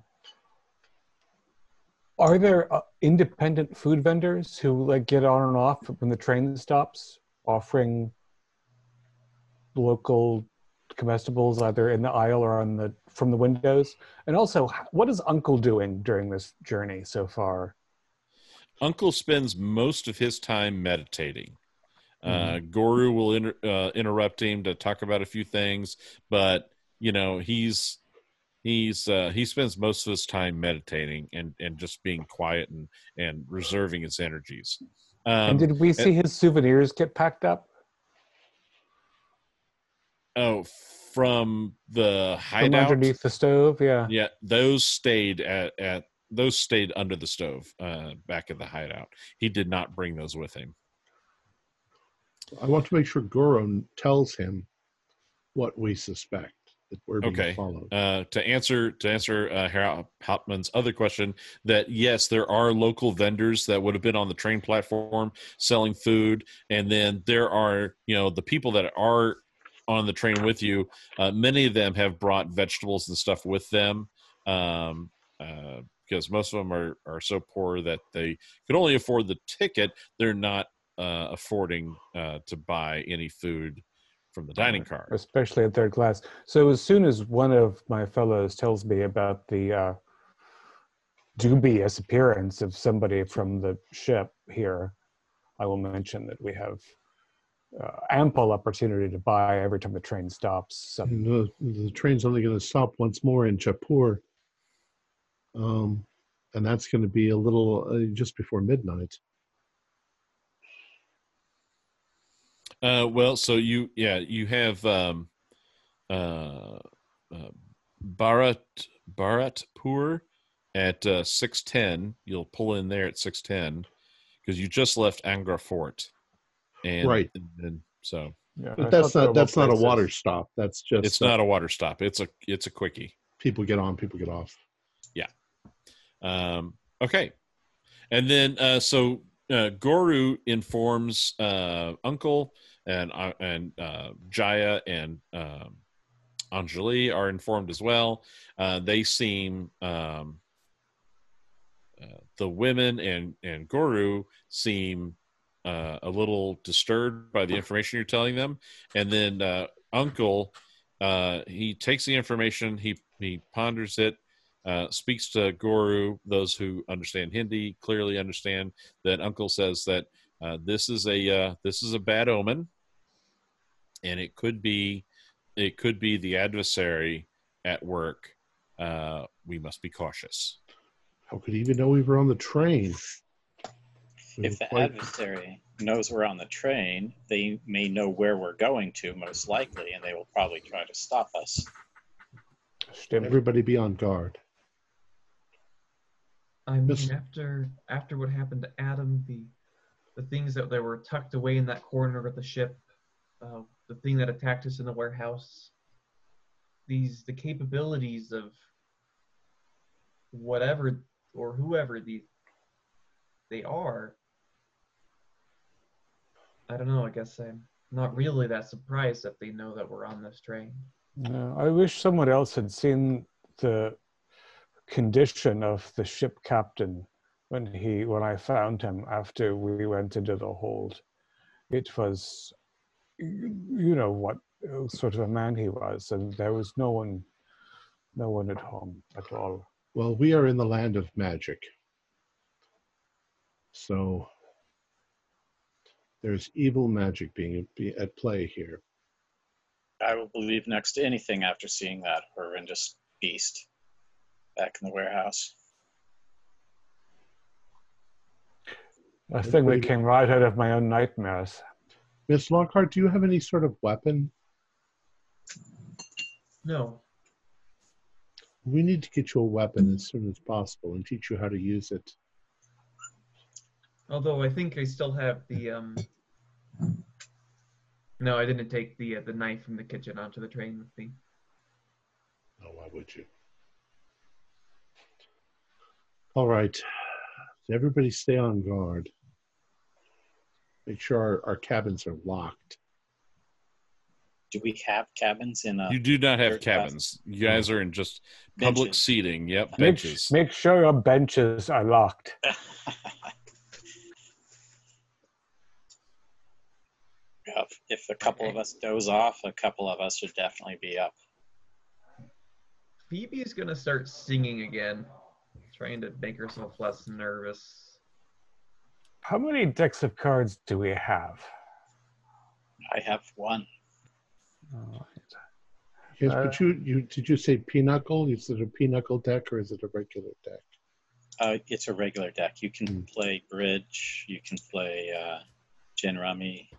S2: are there uh, independent food vendors who like get on and off when the train stops, offering local comestibles either in the aisle or on the from the windows? And also, what is Uncle doing during this journey so far?
S3: Uncle spends most of his time meditating. Uh, Guru will inter- uh, interrupt him to talk about a few things, but you know he's he's uh, he spends most of his time meditating and and just being quiet and and reserving his energies. Um,
S2: and did we see his souvenirs get packed up
S3: oh, from the
S2: from
S3: hideout,
S2: underneath the stove? Yeah.
S3: yeah, those stayed at at those stayed under the stove uh, back at the hideout. He did not bring those with him.
S1: I want to make sure Guru tells him what we suspect that we're being
S3: Okay.
S1: followed.
S3: uh, to answer to answer uh, Herr Hauptmann's other question, that yes, there are local vendors that would have been on the train platform selling food, and then there are you know the people that are on the train with you. Uh, many of them have brought vegetables and stuff with them. Um, uh, because most of them are, are so poor that they could only afford the ticket, they're not uh, affording uh, to buy any food from the dining car.
S2: especially in third class. So as soon as one of my fellows tells me about the uh, dubious appearance of somebody from the ship here, I will mention that we have uh, ample opportunity to buy every time the train stops. Some
S1: the, the train's only going to stop once more in Jaipur. Um, and that's going to be a little uh, just before midnight.
S3: Uh, well, so you, yeah, you have um, uh, uh, Bharat Bharatpur at uh, six ten. You'll pull in there at six ten because you just left Agra Fort, and
S1: Right.
S3: and then so
S2: yeah,
S1: But that's not
S2: were
S1: that's not a water stop. That's just
S3: it's
S1: uh,
S3: not a water stop. It's a it's a quickie.
S1: people get on, people get off. Yeah.
S3: Um, okay, and then uh, so uh, Guru informs uh, Uncle and uh, and uh, Jaya and um, Anjali are informed as well. Uh, they seem um, uh, the women and and Guru seem a little disturbed by the information you're telling them, and then Uncle he takes the information, he he ponders it, uh, speaks to Guru. Those who understand Hindi clearly understand that Uncle says that uh, this is a uh, this is a bad omen, and it could be it could be the adversary at work. Uh, we must be cautious.
S1: How could he even know we were on the train?
S4: If the
S1: quite-
S4: adversary knows we're on the train, they may know where we're going to, most likely, and they will probably try to stop us.
S2: Stimmt.
S1: everybody be on guard.
S5: I mean, after after what happened to Adam, the the things that, that were tucked away in that corner of the ship, uh, the thing that attacked us in the warehouse, these the capabilities of whatever or whoever the they are. I don't know. I guess I'm not really that surprised if they know that we're on this train.
S2: Yeah, I wish someone else had seen the condition of the ship captain when he when I found him after we went into the hold. It was, you know what sort of a man he was, and there was no one, no one at home at all.
S1: Well, we are in the land of magic. So there's evil magic being at play here.
S4: I will believe next to anything after seeing that horrendous beast back in the warehouse.
S2: A thing that came right out of my own nightmares.
S1: Miss Lockhart, do you have any sort of weapon?
S5: No.
S1: We need to get you a weapon as soon as possible and teach you how to use it.
S5: Although I think I still have the um. No, I didn't take the uh, the knife from the kitchen onto the train with me.
S1: Oh, why would you? All right. Everybody stay on guard. Make sure our, our cabins are locked.
S4: Do we have cabins in a?
S3: You do not have
S4: Third class.
S3: cabins. You guys are in just public
S4: Benches.
S3: seating. Yep,
S2: Make,
S3: benches.
S2: make sure your benches are locked.
S4: Yeah, if a couple of us doze off, a couple of us should definitely be up.
S5: Phoebe is gonna start singing again, trying to make herself less nervous.
S2: How many decks of cards do we have?
S4: I have one.
S2: Oh,
S1: Yes,
S2: Uh,
S1: but you, you did you say pinochle? Is it a pinochle deck or is it a regular deck?
S4: Uh, it's a regular deck. You can
S1: Hmm.
S4: play bridge. You can play uh, gin rummy.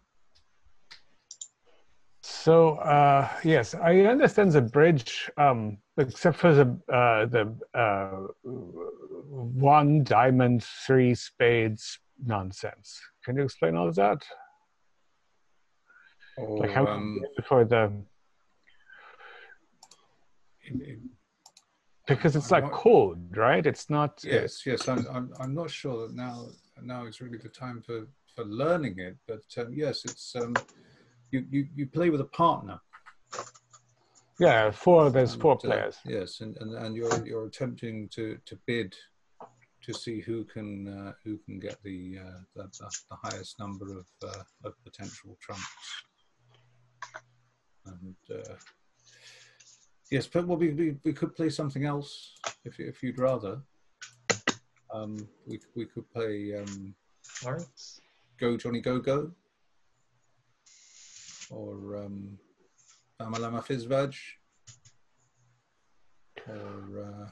S2: So uh, yes, I understand the bridge, um, except for the uh, the uh, one diamond, three spades nonsense. Can you explain all of that?
S6: Or,
S2: Like how
S6: um,
S2: for the
S6: in- in-
S2: because it's
S6: I'm
S2: like
S6: not-
S2: code, right? It's not.
S6: Yes, yes. I'm, I'm, I'm not sure that now now is really the time for, for learning it, but um, yes, it's um, you, you you play with a partner.
S2: Yeah, four. There's four
S6: And, uh,
S2: players.
S6: yes, and, and, and you're you're attempting to, to bid to see who can uh, who can get the, uh, the, the the highest number of uh, of potential trumps. And uh, yes, but well, we, we we could play something else if if you'd rather. Um, we we could play um,
S5: Hearts.
S6: Go Johnny Go Go or um, Lama Lama Fizzvaj or uh,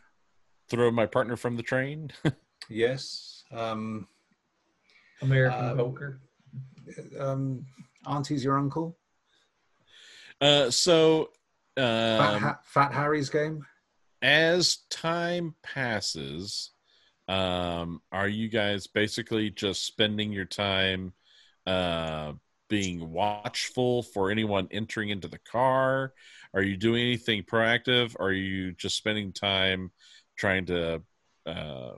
S3: Throw my partner from the train.
S6: yes, um,
S5: American
S6: Um,
S5: poker.
S6: um, Auntie's your uncle,
S3: uh, so,
S6: Fat,
S3: um,
S6: ha- Fat Harry's game.
S3: as time passes, um, are you guys basically just spending your time uh, being watchful for anyone entering into the car? Are you doing anything proactive? Or are you just spending time trying to uh,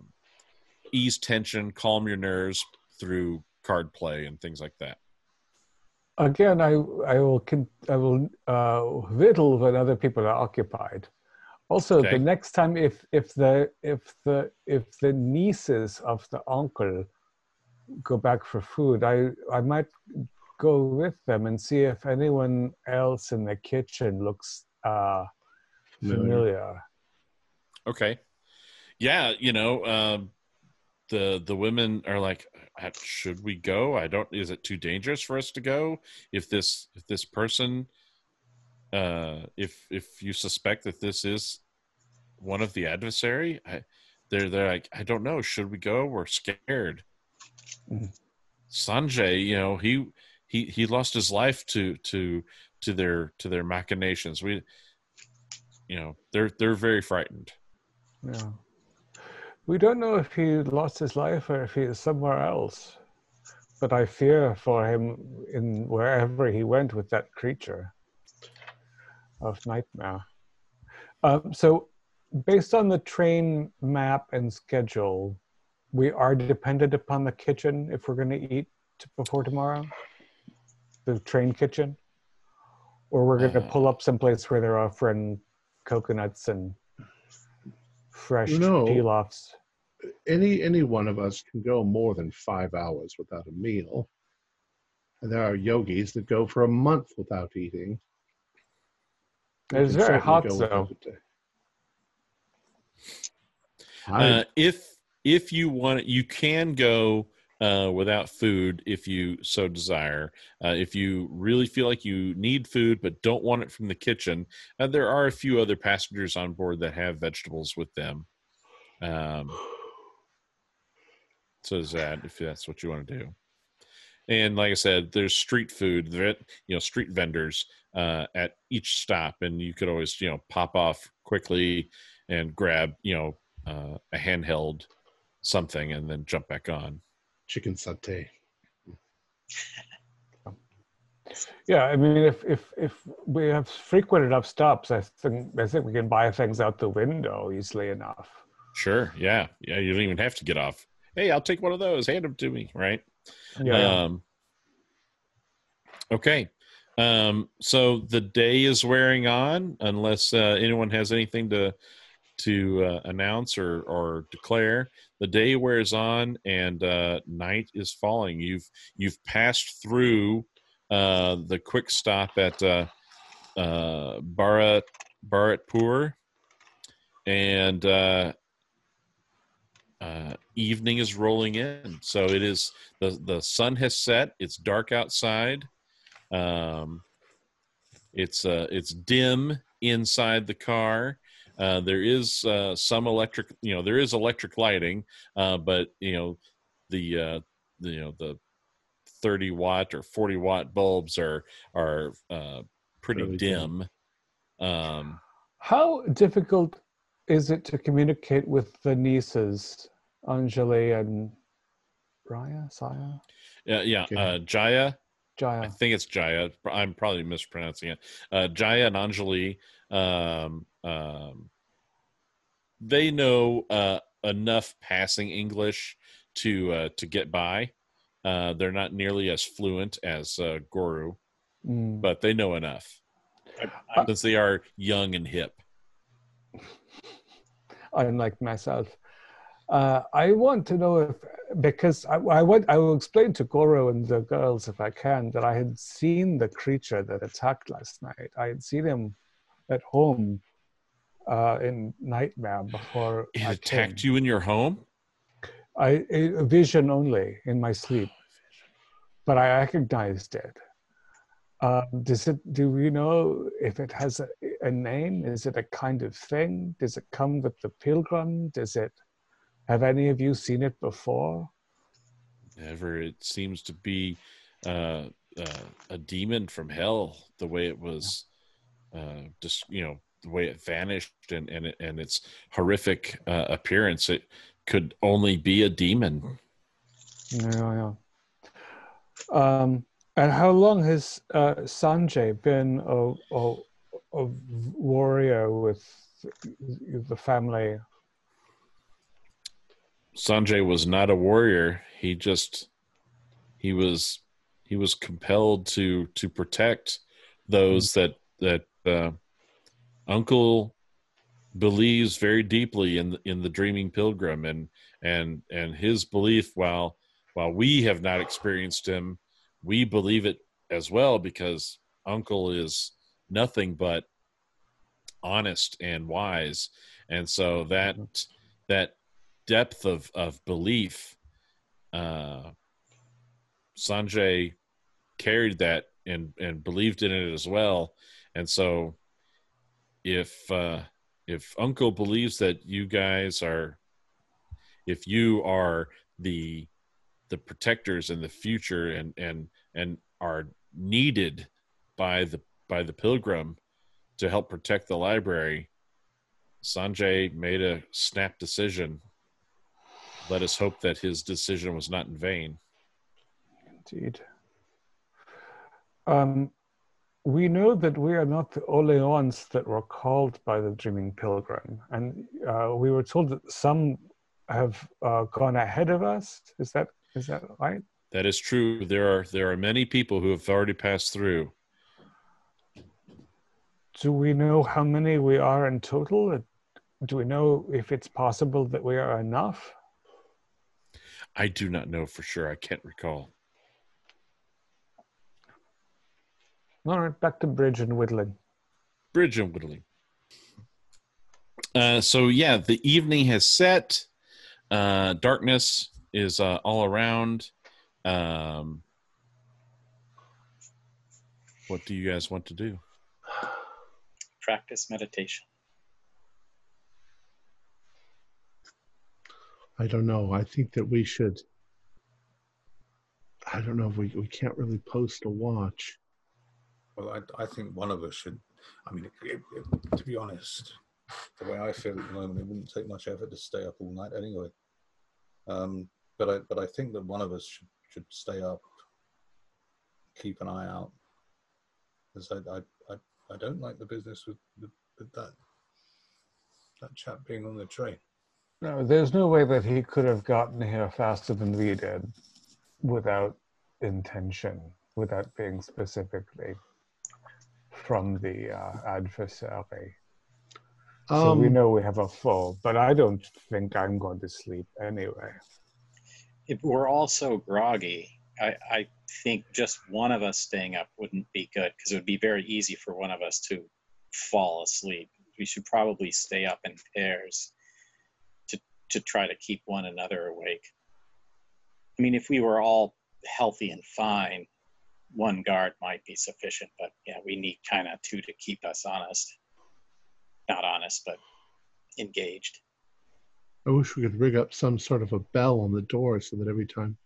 S3: ease tension, calm your nerves through card play and things like that?
S2: Again, I I will I will uh, whittle when other people are occupied. Also,
S3: Okay.
S2: the next time if if the if the if the nieces of the uncle go back for food, I I might go with them and see if anyone else in the kitchen looks uh,
S1: Familiar.
S3: Okay. Yeah, you know, um, the the women are like, "Uh, should we go? I don't. Is it too dangerous for us to go? If this if this person, uh, if if you suspect that this is one of the adversary, I, they're they're like, I don't know. Should we go? We're scared.
S2: Mhm.
S3: Sanjay, you know, he he he lost his life to to to their to their machinations. We, you know, they're they're very frightened.
S2: Yeah. We don't know if he lost his life or if he is somewhere else. But I fear for him in wherever he went with that creature of nightmare. Um, so, based on the train map and schedule, we are dependent upon the kitchen if we're going to eat before tomorrow. The train kitchen, or we're going to pull up someplace where they're offering coconuts and fresh
S1: No.
S2: pilafs.
S1: Any any one of us can go more than five hours without a meal. And there are yogis that go for a month without eating.
S2: It's very hot
S1: go
S2: though.
S1: a
S3: Uh, if if you want, you can go uh, without food if you so desire. Uh, if you really feel like you need food but don't want it from the kitchen, uh, there are a few other passengers on board that have vegetables with them. Um, so is that if that's what you want to do. And like I said, there's street food, you know, street vendors uh, at each stop, and you could always, you know, pop off quickly and grab, you know, uh, a handheld something and then jump back on.
S1: Chicken satay.
S2: Yeah, I mean, if if if we have frequent enough stops, I think I think we can buy things out the window easily enough.
S3: Sure, yeah, yeah. You don't even have to get off. Hey, I'll take one of those. Hand them to me, right?
S2: Yeah.
S3: Um, okay. Um, so the day is wearing on, unless uh, anyone has anything to to uh, announce or or declare. The day wears on, and uh, night is falling. You've you've passed through uh, the quick stop at uh, uh, Bharat Bharatpur, and uh, uh, evening is rolling in. So it is the the sun has set. It's dark outside. Um, it's uh, it's dim inside the car. Uh, there is uh, some electric, you know, there is electric lighting, uh, but you know, the, uh, the you know the 30 watt or 40 watt bulbs are are uh, pretty
S1: Really
S3: dim. Um,
S2: How difficult is it to communicate with the nieces, Anjali and Raya, Saya,
S3: yeah, yeah.
S1: Okay.
S3: Uh, Jaya, I think it's Jaya. I'm probably mispronouncing it. Uh, Jaya and Anjali, um, um, they know uh, enough passing English to uh, to get by. Uh, they're not nearly as fluent as uh, Guru,
S2: Mm.
S3: but they know enough
S4: I-
S3: since they are young and hip.
S2: unlike myself. Uh, I want to know if because I, I want I will explain to Guru and the girls if I can that I had seen the creature that attacked last night. I had seen him at home uh, in nightmare before
S3: It
S2: I
S3: attacked
S2: came.
S3: you in your home.
S2: I a a vision only in my sleep, but I recognized it. Um, does it? Do we know if it has a, a name? Is it a kind of thing? Does it come with the pilgrim? Does it? Have any of you seen it before?
S3: Ever, it seems to be uh, uh, a demon from hell. The way it was, uh, just you know, the way it vanished and and and its horrific uh, appearance. It could only be a demon.
S2: Yeah, yeah. Um, and how long has uh, Sanjay been a, a, a warrior with the family?
S3: Sanjay was not a warrior. He just he was he was compelled to to protect those that that uh, Uncle believes very deeply in the, in the dreaming pilgrim and and and his belief while while we have not experienced him we believe it as well because uncle is nothing but honest and wise. And so that that depth of of belief uh sanjay carried that and and believed in it as well. And so if uh if uncle believes that you guys are if you are the the protectors in the future and and and are needed by the by the pilgrim to help protect the library sanjay made a snap decision let us hope that his decision was not in vain
S2: Indeed. Um, we know that we are not the only ones that were called by the Dreaming Pilgrim, and uh, we were told that some have uh, gone ahead of us. Is that is that right?
S3: That is true. There are there are many people who have already passed through.
S2: Do we know how many we are in total? Do we know if it's possible that we are enough?
S3: I do not know for sure. I can't recall.
S2: All right, back to bridge and whittling.
S3: Bridge and whittling. Uh, so yeah, the evening has set. Uh, darkness is uh, all around. Um, what do you guys want to do?
S4: Practice meditation.
S1: I don't know. I think that we should. I don't know if we, we can't really post a watch.
S6: Well, I, I think one of us should. I mean, it, it, to be honest, the way I feel at the moment, it wouldn't take much effort to stay up all night anyway. Um, but I but I think that one of us should should stay up, keep an eye out, because I I, I, I don't like the business with, with, with that that chap being on the train.
S2: No, there's no way that he could have gotten here faster than we did without intention, without being specifically from the uh, adversary. So we
S1: Um,
S2: know we have a full, but I don't think I'm going to sleep anyway.
S4: If we're all so groggy, I, I think just one of us staying up wouldn't be good because it would be very easy for one of us to fall asleep. We should probably stay up in pairs to try to keep one another awake. I mean, if we were all healthy and fine, one guard might be sufficient, but yeah, we need kind of two to keep us honest. Not honest, but engaged.
S1: I wish we could rig up some sort of a bell on the door so that every time.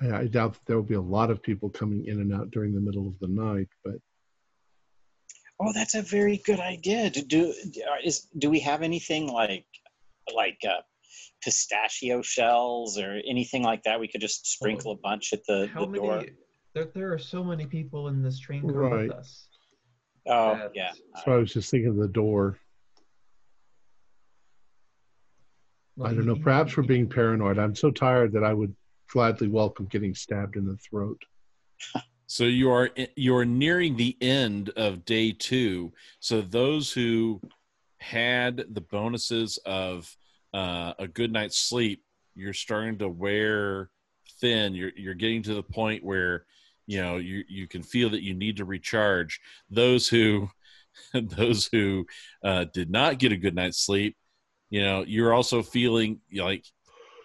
S1: I, I doubt that there will be a lot of people coming in and out during the middle of the night, but
S4: Oh, that's a very good idea. Do do is do we have anything like like uh, pistachio shells or anything like that? We could just oh, sprinkle a bunch at the,
S5: How
S4: the
S5: many?
S4: door.
S5: There, there are so many people in this train car
S1: Right.
S5: with us.
S4: Oh
S5: that-
S4: yeah,
S1: so I was just thinking of the door.
S5: Well,
S1: I don't know. Perhaps we're being paranoid. I'm so tired that I would gladly welcome getting stabbed in the throat.
S3: So you are you are nearing the end of day two. So those who had the bonuses of uh, a good night's sleep, you're starting to wear thin. You're you're getting to the point where you know you you can feel that you need to recharge. Those who those who uh, did not get a good night's sleep, you know, you're also feeling like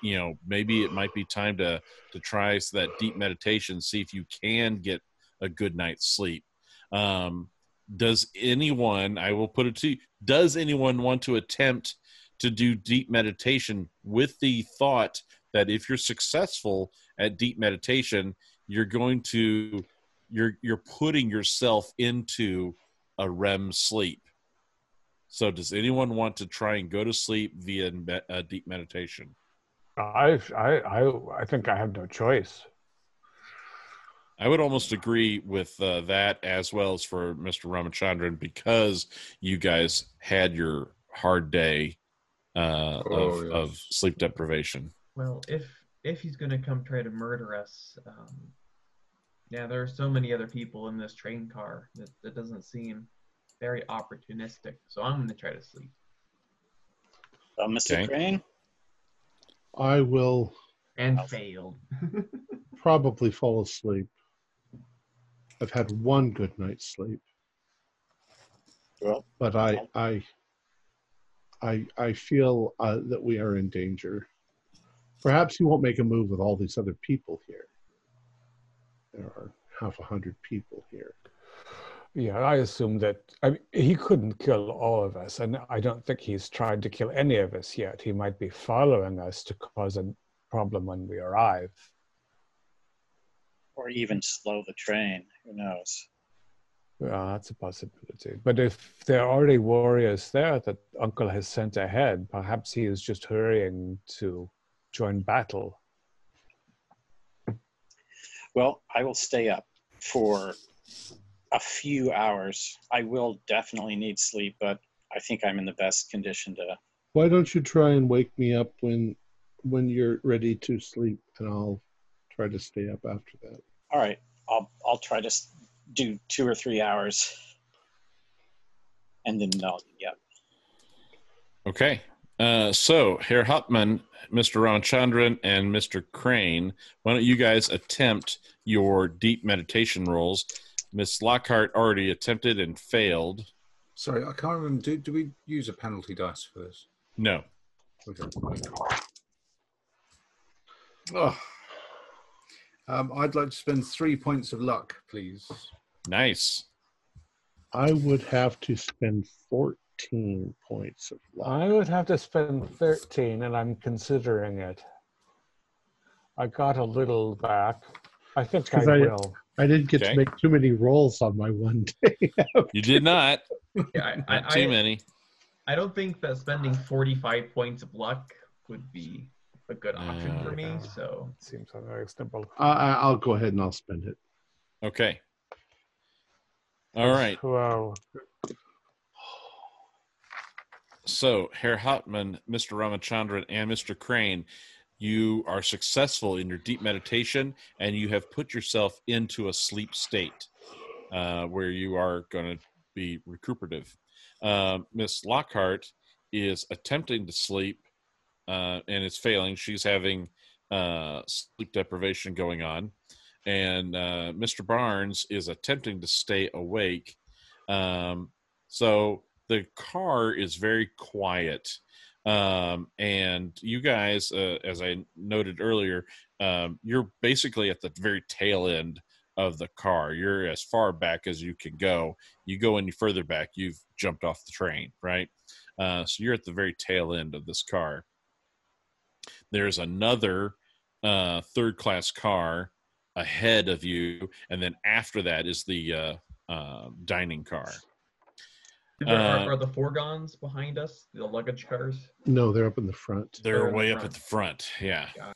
S3: you know maybe it might be time to to try that deep meditation see if you can get a good night's sleep um does anyone i will put it to you does anyone want to attempt to do deep meditation with the thought that if you're successful at deep meditation you're going to you're you're putting yourself into a rem sleep so does anyone want to try and go to sleep via me- uh, deep meditation
S2: I, I, I, I think I have no choice.
S3: I would almost agree with uh, that as well as for Mr. Ramachandran because you guys had your hard day uh,
S6: Oh,
S3: of,
S6: yes.
S3: of sleep deprivation.
S5: Well, if if he's gonna come try to murder us, um, yeah, there are so many other people in this train car that that doesn't seem very opportunistic. So I'm gonna try to sleep.
S4: well, Mr.
S3: Okay.
S4: Crane.
S1: I will
S5: And
S4: I'll-
S5: failed.
S1: probably fall asleep. I've had one good night's sleep,
S4: Well,
S1: but I I I I feel uh, that we are in danger. Perhaps he won't make a move with all these other people here. There are half a hundred people here.
S2: Yeah, I assume that I mean, he couldn't kill all of us, and I don't think he's tried to kill any of us yet. He might be following us to cause a problem when we arrive.
S4: or even slow the train. Who knows?
S2: Well, that's a possibility. But if there are already warriors there that Uncle has sent ahead, perhaps he is just hurrying to join battle.
S4: Well, I will stay up for a few hours. I will definitely need sleep, but I think I'm in the best condition to.
S1: Why don't you try and wake me up when when you're ready to sleep, and I'll try to stay up after that.
S4: All right, I'll I'll try to s- do two or three hours, and then I'll yeah.
S3: Okay. Uh, so, Herr Hauptmann, Mr. Ramachandran, and Mr. Crane, why don't you guys attempt your deep meditation rolls? Miss Lockhart already attempted and failed.
S6: Sorry, I can't remember. Do, do we use a penalty dice for this?
S3: No.
S6: Okay. Oh. Um, I'd like to spend three points of luck, please.
S3: Nice.
S1: I would have to spend 14 points of luck.
S2: I would have to spend 13, and I'm considering it. I got a little back. I think I
S1: 'Cause I-
S2: will.
S1: I didn't get
S3: Okay.
S1: to make too many rolls on my one day.
S3: You did not.
S5: Yeah, I,
S3: Not
S5: I,
S3: too
S5: I,
S3: many.
S5: I don't think that spending 45 points of luck would be a good option for me.
S2: Yeah.
S5: So
S2: Seems unreasonable.
S1: I, I- I'll go ahead and I'll spend it.
S3: Okay. All right.
S2: Well,
S3: So, Herr Hauptmann, Mr. Ramachandran, and Mr. Crane, you are successful in your deep meditation and you have put yourself into a sleep state uh, where you are going to be recuperative. Um, Miss Lockhart is attempting to sleep uh, and it's failing. She's having uh, sleep deprivation going on. And uh, Mr. Barnes is attempting to stay awake. Um, so the car is very quiet. Um, and you guys, uh, as I noted earlier, um, you're basically at the very tail end of the car. You're as far back as you can go. You go any further back, you've jumped off the train, right? Uh, so you're at the very tail end of this car. There's another uh, third class car ahead of you, and then after that is the uh, uh, dining car.
S5: There are,
S3: Uh,
S5: are the fourgons behind us, the luggage cars?
S1: No, they're up in the front.
S3: They're
S5: They're in the
S3: way up
S5: front.
S3: at the front. Yeah.
S5: Got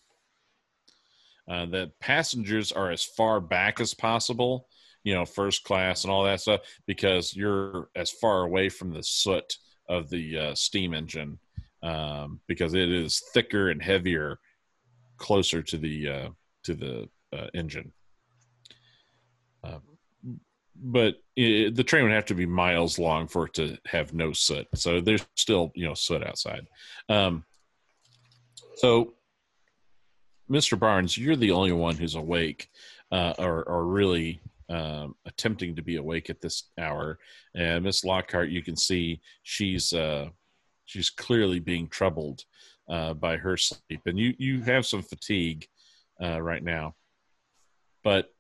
S3: Uh, the passengers are as far back as possible, you know, first class and all that stuff, because you're as far away from the soot of the uh, steam engine, um, because it is thicker and heavier closer to the uh, to the uh, engine. Uh, but i the train would have to be miles long for it to have no soot. So there's still, you know, soot outside. Um, so, Mr. Barnes, you're the only one who's awake, uh, or, or really um, attempting to be awake at this hour. And Miss Lockhart, you can see she's uh, she's clearly being troubled uh, by her sleep, and you you have some fatigue uh, right now, but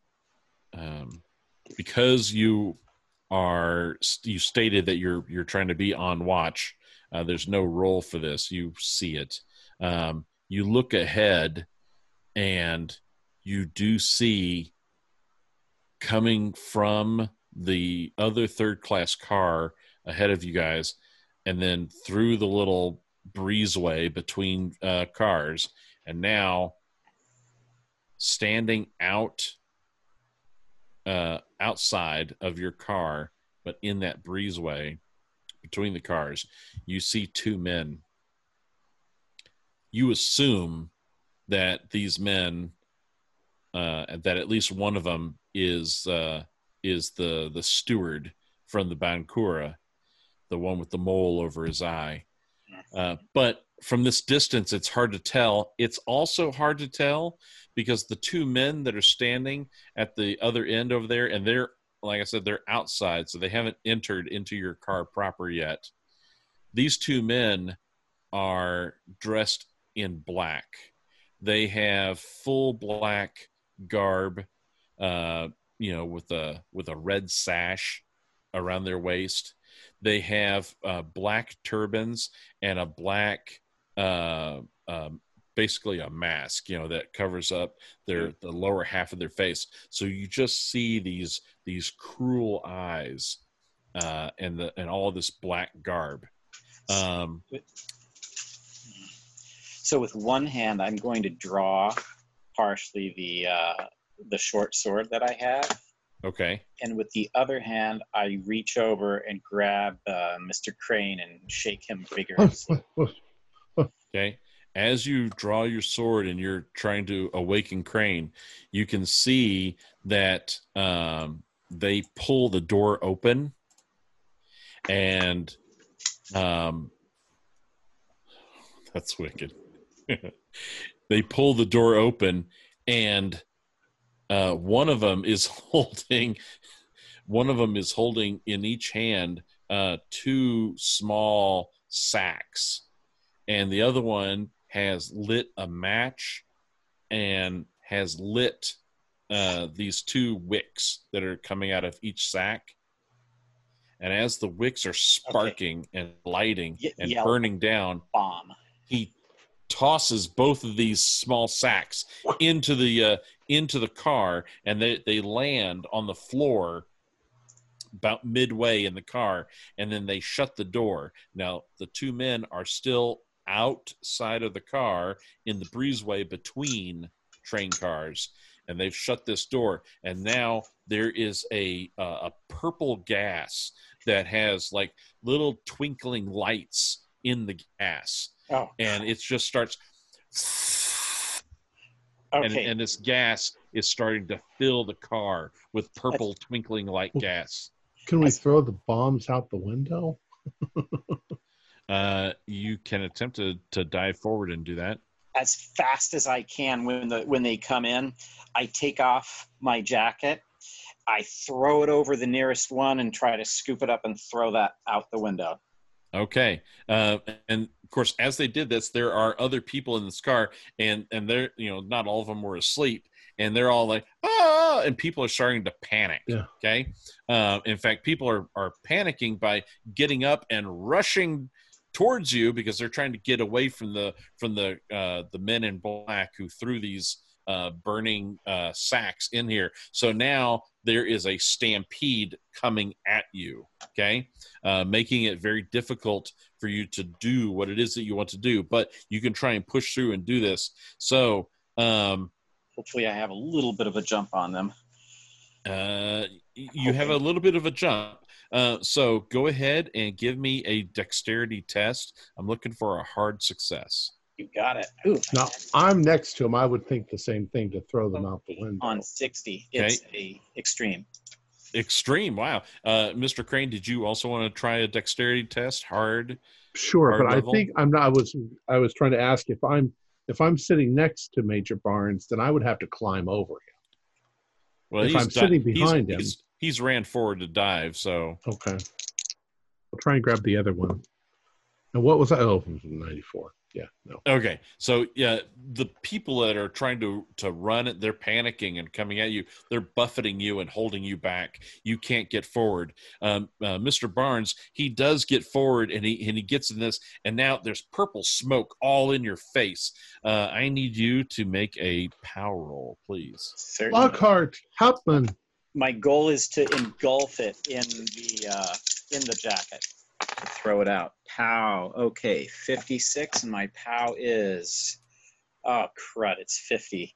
S3: um, because you are you stated that you're you're trying to be on watch. Uh, there's no roll for this. You see it. Um, you look ahead, and you do see coming from the other third class car ahead of you guys, and then through the little breezeway between uh, cars, and now standing out uh, outside of your car, but in that breezeway between the cars, you see two men. You assume that these men, uh, that at least one of them is uh, is the the steward from the Bankura, the one with the mole over his eye. Uh, but from this distance, it's hard to tell. It's also hard to tell because the two men that are standing at the other end over there, and they're like I said, they're outside, so they haven't entered into your car proper yet. These two men are dressed in black. They have full black garb, uh, you know, with a with a red sash around their waist. They have uh, black turbans and a black, uh, um, basically a mask, you know, that covers up their the lower half of their face. So you just see these these cruel eyes, uh, and the and all this black garb. Um,
S4: So with one hand, I'm going to draw partially the uh, the short sword that I have,
S3: okay,
S4: and with the other hand, I reach over and grab uh, Mr. Crane and shake him vigorously.
S3: okay, as you draw your sword and you're trying to awaken Crane, you can see that um, they pull the door open, and um, that's wicked. they pull the door open, and uh, one of them is holding one of them is holding in each hand uh, two small sacks, and the other one has lit a match and has lit uh, these two wicks that are coming out of each sack. And as the wicks are sparking and lighting
S4: Ye-
S3: and burning down,
S4: Bomb.
S3: he tosses both of these small sacks into the uh, into the car, and they they land on the floor about midway in the car, and then they shut the door. Now the two men are still outside of the car in the breezeway between train cars. And they've shut this door, and now there is a uh, a purple gas that has like little twinkling lights in the gas,
S4: Oh,
S3: and it just starts and,
S4: okay.
S3: and this gas is starting to fill the car with purple twinkling light gas
S1: Can we throw the bombs out the window?
S3: uh, you can attempt to, to dive forward and do that
S4: as fast as I can when the when they come in. I take off my jacket. I throw it over the nearest one and try to scoop it up and throw that out the window.
S3: okay uh, and of course as they did this there are other people in this car and and they're you know not all of them were asleep and they're all like ah and people are starting to panic
S1: Yeah.
S3: okay uh, in fact people are are panicking by getting up and rushing towards you because they're trying to get away from the from the uh, the men in black who threw these uh, burning uh, sacks in here. So now there is a stampede coming at you. Okay, uh, making it very difficult for you to do what it is that you want to do. But you can try and push through and do this. So um,
S4: Hopefully, I have a little bit of a jump on them.
S3: uh, you have a little bit of a jump. Uh, so go ahead and give me a dexterity test. I'm looking for a hard success.
S4: You got it. Ooh,
S1: Now I'm next to him. I would think the same thing to throw them out the window.
S4: on sixty. It's a extreme.
S3: Extreme. Wow. Uh, Mr. Crane, did you also want to try a dexterity test? Hard.
S1: Sure,
S3: Hard
S1: but
S3: level?
S1: I think I'm not. I was I was trying to ask if I'm if I'm sitting next to Major Barnes, then I would have to climb over him.
S3: Well,
S1: If
S3: he's
S1: I'm sitting
S3: he's-
S1: behind him.
S3: he's, he's ran forward to dive. So
S1: Okay. I'll try and grab the other one. And what was that? Oh, it 94. Yeah, no.
S3: Okay, so yeah, the people that are trying to to run it, they're panicking and coming at you. They're buffeting you and holding you back. You can't get forward. Um, uh, Mr. Barnes, he does get forward and he and he gets in this, and now there's purple smoke all in your face. Uh, I need you to make a power roll, please.
S4: Certainly.
S1: Lockhart, Hauptmann.
S4: My goal is to engulf it in the uh, in the jacket. Throw it out. Pow. Okay, fifty-six, and my pow is. Oh crud! It's fifty.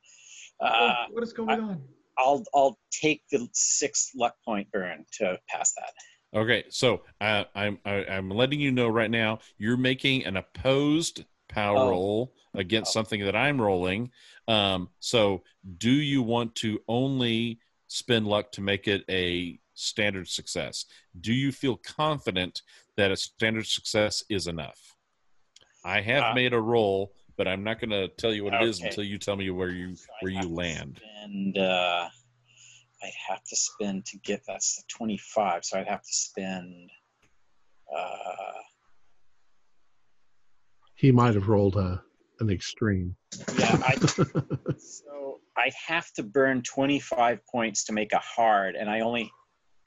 S4: Uh,
S5: Oh, what is going
S4: I-
S5: on?
S4: I'll I'll take the sixth luck point burn to pass that.
S3: Okay, so uh, I'm I, I'm letting you know right now. You're making an opposed power
S4: Oh.
S3: roll against
S4: Oh.
S3: something that I'm rolling. Um, so, do you want to only spend luck to make it a standard success? Do you feel confident that a standard success is enough? I have
S4: Uh,
S3: made a roll, but I'm not going to tell you what it is until you tell me where you
S4: So
S3: where you land.
S4: And Uh, I'd have to spend to get that's the twenty-five. So I'd have to spend. Uh,
S1: He might have rolled a, an extreme.
S4: yeah, I, So I have to burn 25 points to make a hard, and I only,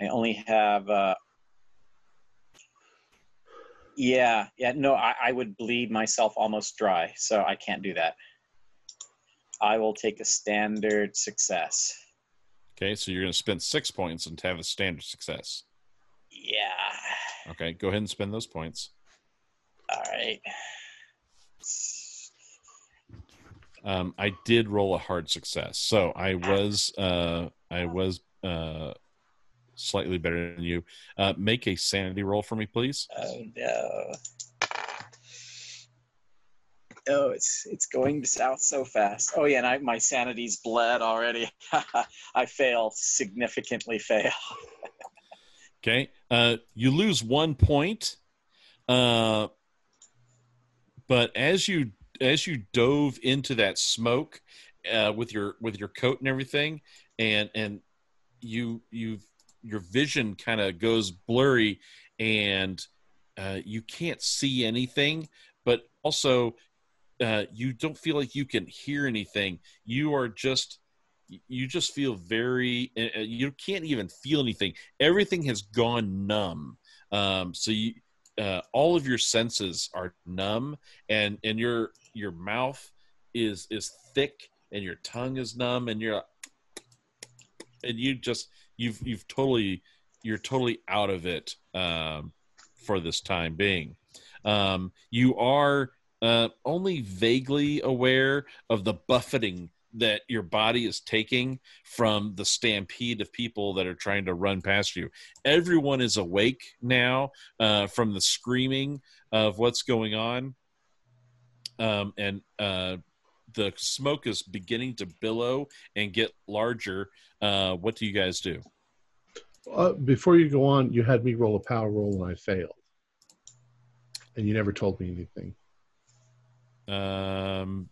S4: I only have. Uh, yeah, yeah, no, I, I would bleed myself almost dry, so I can't do that. I will take a standard success.
S3: Okay, so you're going to spend six points and have a standard success.
S4: Yeah.
S3: Okay, go ahead and spend those points.
S4: All right.
S3: Um, I did roll a hard success, so I was uh, I was uh, slightly better than you. Uh, make a sanity roll for me, please.
S4: Oh no. Oh, it's it's going south so fast. Oh yeah, and I, my sanity's bled already. I fail significantly. Fail.
S3: Okay. Uh, you lose one point. Uh, but as you as you dove into that smoke uh, with your with your coat and everything, and and you you your vision kind of goes blurry, and uh, you can't see anything. But also, uh, you don't feel like you can hear anything. You are just you just feel very uh, uh, you can't even feel anything everything has gone numb um, so you uh, all of your senses are numb and and your your mouth is is thick and your tongue is numb and you're and you just you've you've totally you're totally out of it um, for this time being. Um, you are uh, only vaguely aware of the buffeting that your body is taking from the stampede of people that are trying to run past you. Everyone is awake now uh, from the screaming of what's going on. Um, and uh, the smoke is beginning to billow and get larger. Uh, what do you guys do?
S1: Uh, before you go on, you had me roll a power roll and I failed. And you never told me anything.
S3: Um,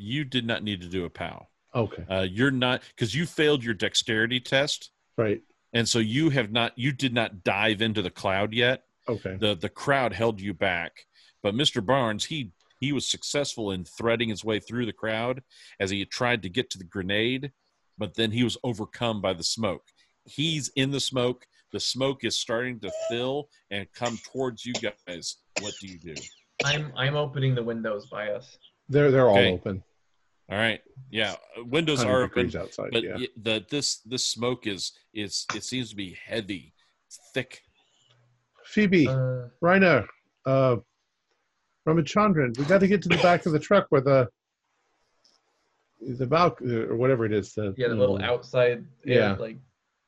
S3: you did not need to do a POW.
S1: Okay.
S3: Uh, you're not because you failed your dexterity test,
S1: Right.
S3: and so you have not. You did not dive into the cloud yet.
S1: Okay.
S3: the The crowd held you back, but Mister Barnes he he was successful in threading his way through the crowd as he tried to get to the grenade, but then he was overcome by the smoke. He's in the smoke. The smoke is starting to fill and come towards you guys. What do you do?
S5: I'm I'm opening the windows by us.
S1: They're they're all
S3: Okay.
S1: open.
S3: All right, yeah, windows are open.
S1: outside.
S3: but
S1: yeah.
S3: the this this smoke is is it seems to be heavy it's thick
S1: Phoebe,
S5: Uh,
S1: Reiner, uh, Ramachandran, we got to get to the back of the truck where the the balcony or whatever it is. The
S5: yeah, the little outside.
S1: Yeah.
S5: like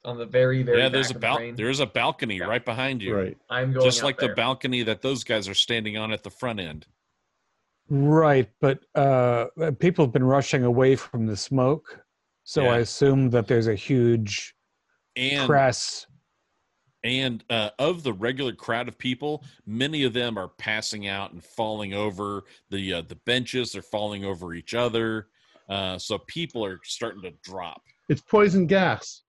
S5: on the very very.
S3: yeah there's
S5: back
S3: a
S5: of the
S3: bal-
S5: train.
S3: there's a balcony
S5: Yeah.
S3: right behind you
S1: Right.
S5: I'm going
S3: just
S5: out
S3: like the balcony that those guys are standing on at the front end
S2: Right, but uh, people have been rushing away from the smoke, so I assume that there's a huge
S3: and
S2: press.
S3: and uh, of the regular crowd of people many of them are passing out and falling over the uh, the benches they're falling over each other uh, so people are starting to drop
S1: It's poison gas.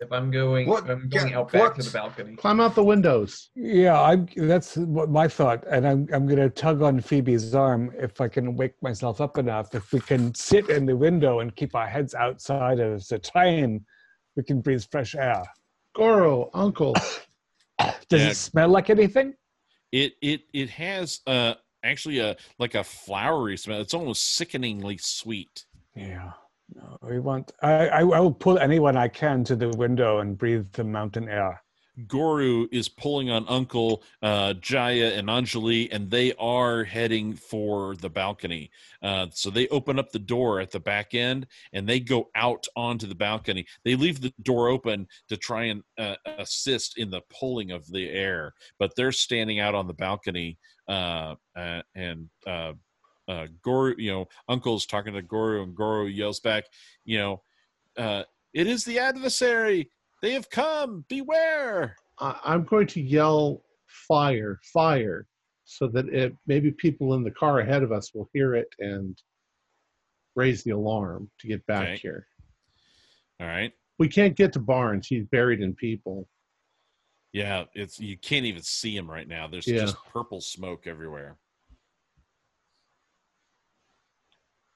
S5: If I'm going,
S6: What?
S5: if I'm going
S6: Yeah,
S5: out back to the balcony.
S1: Climb out the windows.
S2: Yeah, I that's what my thought, and I'm I'm gonna tug on Phoebe's arm if I can wake myself up enough. If we can sit in the window and keep our heads outside of the train, we can breathe fresh air.
S1: Guru, Uncle.
S2: Does
S3: Yeah.
S2: it smell like anything?
S3: it it it has uh actually a like a flowery smell it's almost sickeningly sweet
S2: Yeah. No, we want. I, I I will pull anyone I can to the window and breathe the mountain air.
S3: Guru is pulling on Uncle uh, Jaya and Anjali, and they are heading for the balcony. Uh, so they open up the door at the back end, and they go out onto the balcony. They leave the door open to try and uh, assist in the pulling of the air, but they're standing out on the balcony, uh, uh, and uh, Guru, you know, Uncle's talking to Guru, and Guru yells back, you know, uh, "It is the adversary." They have come. Beware.
S1: I, I'm going to yell fire, fire, so that it, maybe people in the car ahead of us will hear it and raise the alarm to get back
S3: Okay.
S1: here.
S3: All right.
S1: We can't get to Barnes. He's buried in people.
S3: Yeah, it's you can't even see him right now. There's
S1: Yeah.
S3: just purple smoke everywhere.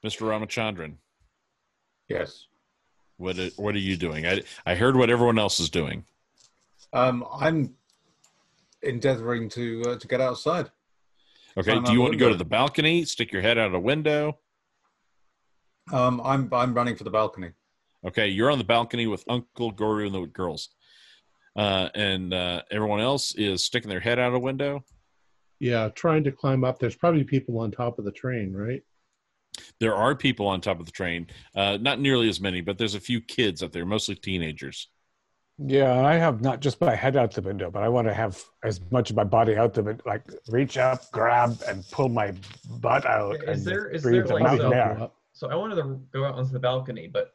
S3: Mr. Ramachandran,
S6: Yes.
S3: what are- what are you doing? I I heard what everyone else is doing.
S6: Um, I'm endeavoring to uh, to get outside.
S3: Okay,
S6: Climb
S3: do you
S6: the
S3: want to go to the balcony, stick your head out a window?
S6: Um, I'm I'm running for the balcony.
S3: Okay, you're on the balcony with Uncle Guru and the girls, uh, and uh, everyone else is sticking their head out a window.
S1: Yeah, trying to climb up. There's probably people on top of the train, right?
S3: There are people on top of the train, uh, not nearly as many, but there's a few kids up there, mostly teenagers.
S2: Yeah, and I have not just my head out the window, but I want to have as much of my body out the window, like reach up, grab, and pull my butt out.
S5: Is
S2: and
S5: there- is
S2: breathe
S5: there,
S2: the
S5: like,
S2: mountain
S5: some-
S2: air.
S5: So I wanted to go out onto the balcony, but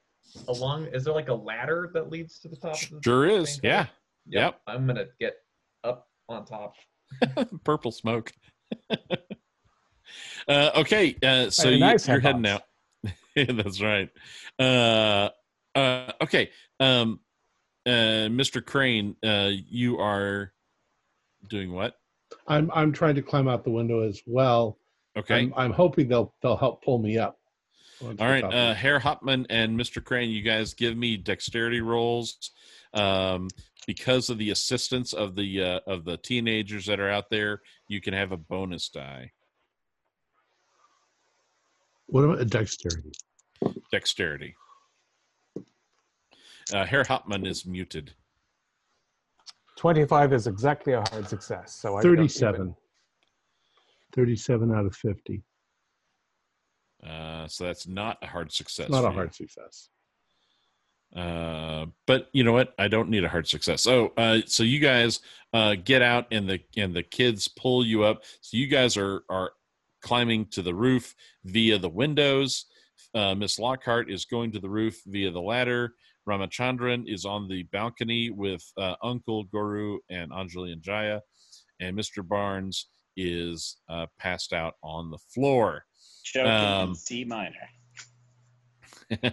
S5: along is there like a ladder that leads to the top? Of the
S3: Sure is.
S5: thing?
S3: Yeah. Yep.
S5: I'm gonna get up on top.
S3: Purple smoke. uh, okay. Uh, so
S2: Hey,
S3: you,
S2: nice
S3: you're heading out. That's right. Uh, uh, okay. Um, uh, Mr. Crane, uh, you are doing what?
S1: I'm I'm trying to climb out the window as well.
S3: Okay.
S1: I'm, I'm hoping they'll they'll help pull me up. onto
S3: All
S1: the
S3: right, uh. Herr Hauptmann and Mr. Crane, you guys give me dexterity rolls um, because of the assistance of the uh, of the teenagers that are out there. You can have a bonus die,
S1: what about dexterity?
S3: dexterity. Uh, Herr Hauptmann is muted.
S2: 25 is exactly a hard success. So I don't even-
S1: 37. 37 out of 50.
S3: Uh, so that's not a hard success.
S1: Not
S3: for
S1: a
S3: you.
S1: hard success.
S3: Uh, but you know what? I don't need a hard success. So, uh, so you guys uh, get out, and the and the kids pull you up. So you guys are are climbing to the roof via the windows. Uh, Miss Lockhart is going to the roof via the ladder. Ramachandran is on the balcony with uh, Uncle Guru and Anjali and Jaya, and Mr. Barnes is uh, passed out on the floor.
S4: Choking
S3: Um,
S4: C minor.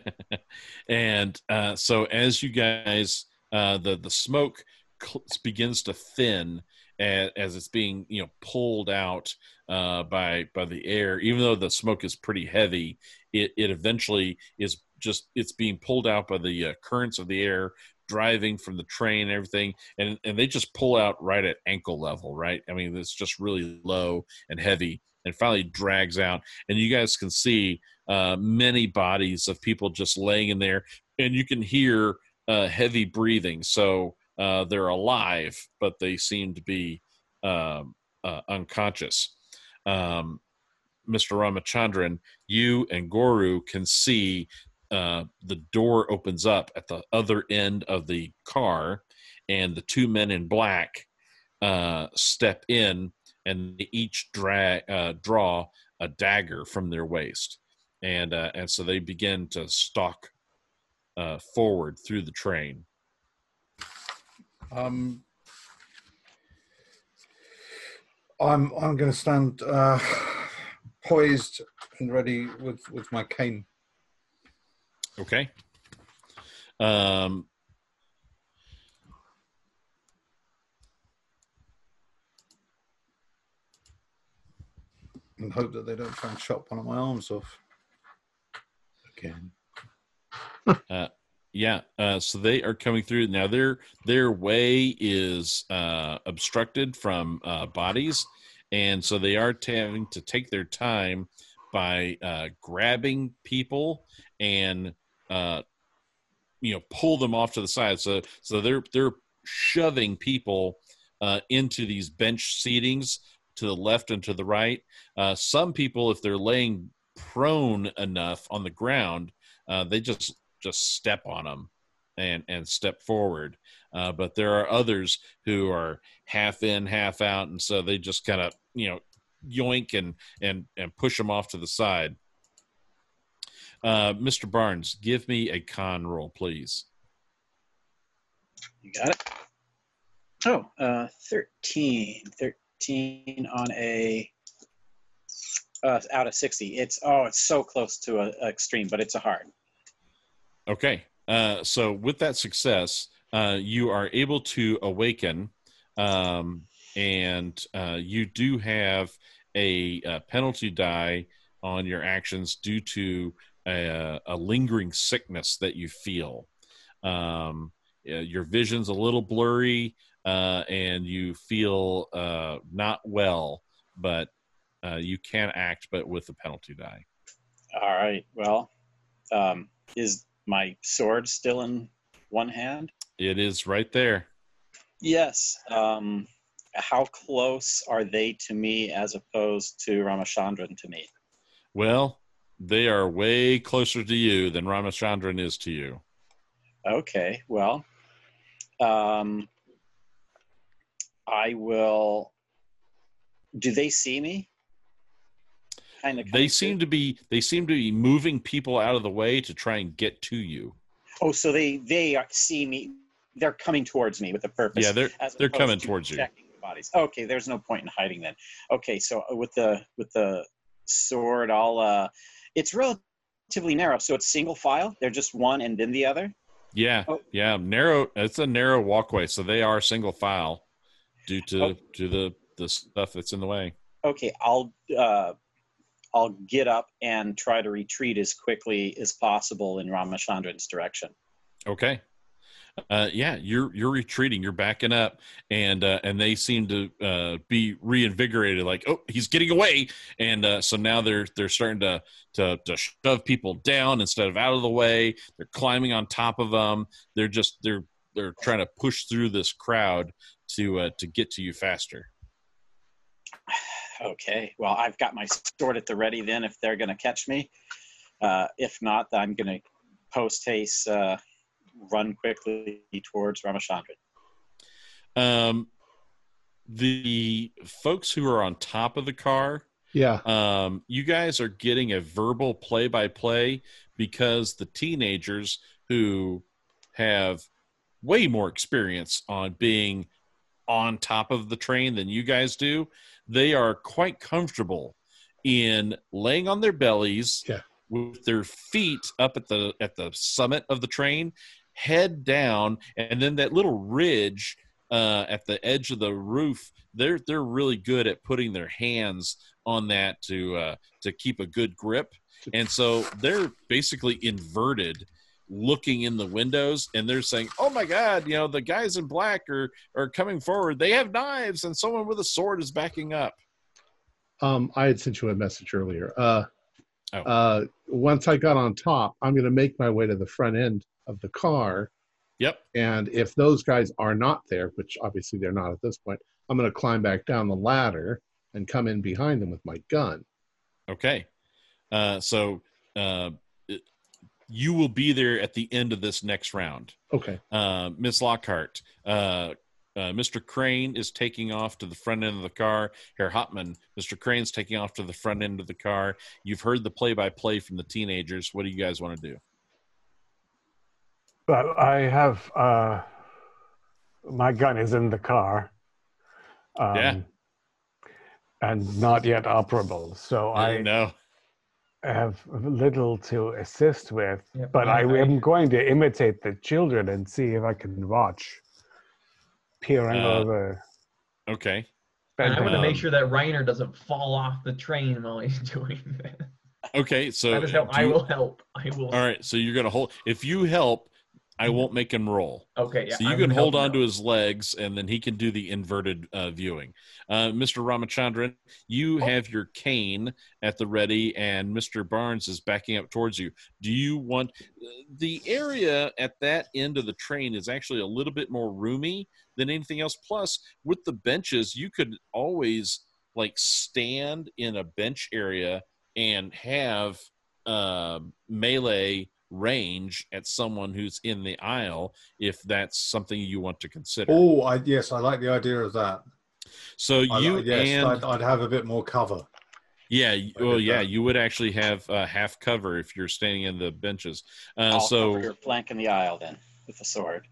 S3: and uh, so as you guys uh, the the smoke cl- begins to thin as, as it's being you know pulled out uh, by by the air even though the smoke is pretty heavy it, it eventually is just it's being pulled out by the uh, currents of the air driving from the train and everything and and they just pull out right at ankle level right i mean it's just really low and heavy and finally drags out and you guys can see uh, many bodies of people just laying in there, and you can hear uh, heavy breathing. So uh, they're alive, but they seem to be um, uh, unconscious. Um, Mr. Ramachandran, you and Guru can see uh, the door opens up at the other end of the car, and the two men in black uh, step in, and they each uh, draw a dagger from their waist and uh, and so they begin to stalk forward through the train.
S6: Um, I'm I'm going to stand uh, poised and ready with with my cane.
S3: Okay. Um,
S6: and hope that they don't try and chop one of my arms off again.
S3: yeah. Uh, so they are coming through now. Their their way is uh, obstructed from uh, bodies, and so they are having to take their time by uh, grabbing people and uh, you know pull them off to the side. So so they're they're shoving people uh, into these bench seatings to the left and to the right. Uh, some people, if they're laying prone enough on the ground, uh, they just just step on them and and step forward. Uh, but there are others who are half in, half out, and so they just kind of you know yoink and and and push them off to the side. Uh, Mr. Barnes, give me a con roll, please.
S4: You got it. Oh, uh, 13. 13 on a uh, out of 60. It's oh, it's so close to a, a extreme, but it's a hard.
S3: Okay. Uh, so with that success, uh, you are able to awaken, um, and uh, you do have a, uh penalty die on your actions due to a, a lingering sickness that you feel. Um, uh, your vision's a little blurry, uh, and you feel uh, not well, but uh, you can act, but with the penalty die.
S4: All right. Well, um, is my sword still in one hand?
S3: It is right there.
S4: Yes. Um, how close are they to me as opposed to Ramachandran to me?
S3: Well, they are way closer to you than Ramachandran is to you.
S4: Okay. Well, Um, I will. Do they see me? Kind of.
S3: They seem to be they seem to be moving people out of the way to try and get to you.
S4: Oh, so they they see me. They're coming towards me with a purpose.
S3: Yeah, they're they're coming
S4: to
S3: towards you.
S4: bodies. Okay, there's no point in hiding then. Okay, so uh, with the with the sword, I'll. Uh, it's relatively narrow, so it's single file. They're just one and then the other.
S3: Yeah,
S4: Oh.
S3: yeah, narrow. It's a narrow walkway, so they are single file due to
S4: Oh.
S3: to the the stuff that's in the way.
S4: Okay, I'll uh, I'll get up and try to retreat as quickly as possible in Ramachandran's direction.
S3: Okay. Uh, yeah, you're you're retreating. You're backing up, and uh, and they seem to uh, be reinvigorated. Like, oh, he's getting away, and uh, so now they're they're starting to, to to shove people down instead of out of the way. They're climbing on top of them. They're just they're they're trying to push through this crowd to uh, to get to you faster.
S4: Okay, well, I've got my sword at the ready then if they're going to catch me. Uh, if not, I'm going to post haste uh, run quickly towards Ramachandran.
S3: Um, the folks who are on top of the car
S1: Yeah.
S3: um, you guys are getting a verbal play by play because the teenagers who have way more experience on being on top of the train than you guys do, they are quite comfortable in laying on their bellies
S1: Yeah.
S3: with their feet up at the at the summit of the train, head down, and then that little ridge uh, at the edge of the roof. They're they're really good at putting their hands on that to uh, to keep a good grip, and so they're basically inverted, looking in the windows, and they're saying, "Oh my God, you know the guys in black are are coming forward. They have knives, and someone with a sword is backing up."
S1: Um, I had sent you a message earlier. Uh,
S3: Oh.
S1: uh, once I got on top, I'm going to make my way to the front end of the car.
S3: Yep.
S1: And if those guys are not there, which obviously they're not at this point, I'm going to climb back down the ladder and come in behind them with my gun.
S3: Okay. Uh, so uh, you will be there at the end of this next round.
S1: Okay.
S3: Uh, Miss Lockhart, uh, uh, Mr. Crane is taking off to the front end of the car. Herr Hauptmann, Mr. Crane's taking off to the front end of the car. You've heard the play by play from the teenagers. What do you guys want to do?
S2: Well, I have uh, my gun is in the car. Um,
S3: Yeah.
S2: And not yet operable, so I
S3: know.
S2: Have little to assist with.
S5: Yep,
S2: but I
S5: I-
S2: am going to imitate the children and see if I can watch, peering
S3: Uh,
S2: over.
S3: Okay.
S5: And I want to
S3: Um,
S5: make sure that Reiner doesn't fall off the train while he's doing that.
S3: Okay. So
S5: That is how
S3: do
S5: I
S3: you-
S5: will help. I will.
S3: All right. So you're gonna hold. If you help, I won't make him roll.
S5: Okay. Yeah,
S3: so you
S5: I'm
S3: can hold on to his legs, and then he can do the inverted uh, viewing. Uh, Mr. Ramachandran, you
S5: Oh.
S3: have your cane at the ready, and Mr. Barnes is backing up towards you. Do you want the area at that end of the train is actually a little bit more roomy than anything else? Plus, with the benches, you could always like stand in a bench area and have uh, melee range at someone who's in the aisle if that's something you want to consider.
S6: Oh, I, yes, I like the idea of that.
S3: so
S6: I
S3: you
S6: like- yes,
S3: and
S6: I'd, I'd have a bit more cover.
S3: yeah, well, yeah,
S6: that.
S3: you would actually have uh, half cover if you're standing in the benches. Uh,
S4: I'll
S3: so
S4: cover your flank in the aisle then with the sword.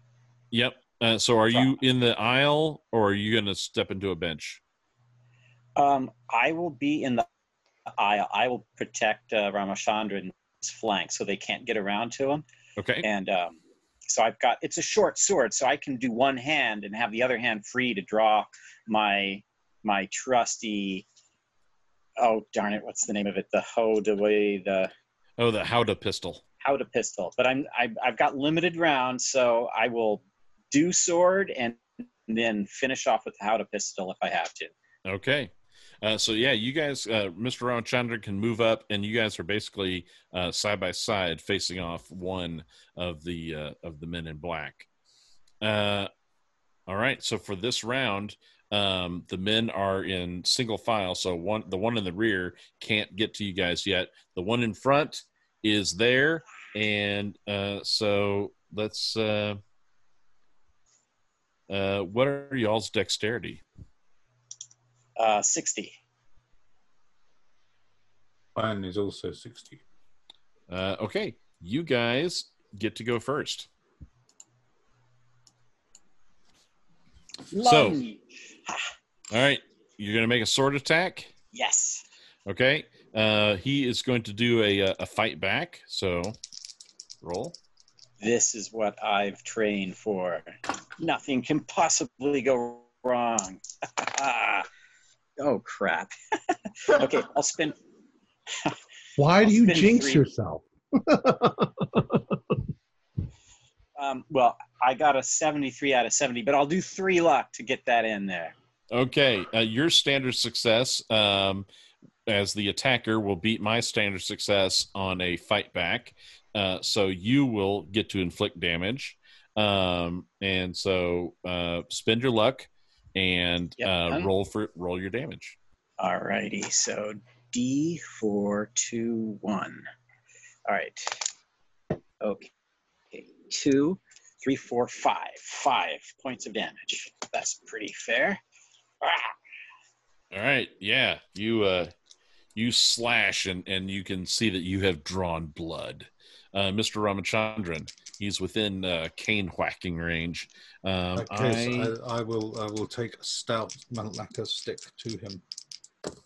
S3: yep. Uh, so are
S4: So-
S3: you in the aisle or are you going to step into a bench?
S4: Um, I will be in the aisle. I will protect uh, Ramachandran's flank so they can't get around to him.
S3: Okay.
S4: And um, so I've got it's a short sword, so I can do one hand and have the other hand free to draw my my trusty. Oh darn it! What's the name of it? The Hodaway, the
S3: Oh, the Howdah pistol.
S4: Howdah pistol. But I'm I, I've got limited rounds, so I will do sword and then finish off with the Howdah pistol if I have to.
S3: Okay. Uh, so yeah, you guys, uh, Mr. Ramachandran can move up, and you guys are basically uh, side by side, facing off one of the uh, of the men in black. Uh, all right. So for this round, um, the men are in single file. So one, the one in the rear can't get to you guys yet. The one in front is there, and uh, so let's. Uh, Uh, what are y'all's dexterity?
S4: Uh, 60.
S6: Mine is also 60.
S3: Uh, okay, you guys get to go first. So- All right, you're going to make a sword attack.
S4: Yes.
S3: Okay, uh, he is going to do a uh, a fight back. So roll.
S4: This is what I've trained for. Nothing can possibly go wrong. oh, crap. okay, I'll spend.
S1: Why do
S4: I'll
S1: you jinx
S4: three-
S1: yourself?
S4: Um, well, I got a 73 out of 70, but I'll do three luck to get that in there.
S3: Okay, uh, your standard success um, as the attacker will beat my standard success on a fight back. Uh, so you will get to inflict damage. Um, and so uh, spend your luck and
S4: Yep,
S3: uh, roll for roll your damage.
S4: All righty. so D four two one. All right. Okay. okay. Two, three, four, five. Five points of damage. That's pretty fair. Ah,
S3: All right, yeah, you uh, you slash and and you can see that you have drawn blood. Uh, Mr. Ramachandran, he's within uh, cane whacking range. Um,
S6: case,
S3: I,
S6: I, I will I will take a stout Malacca stick to him.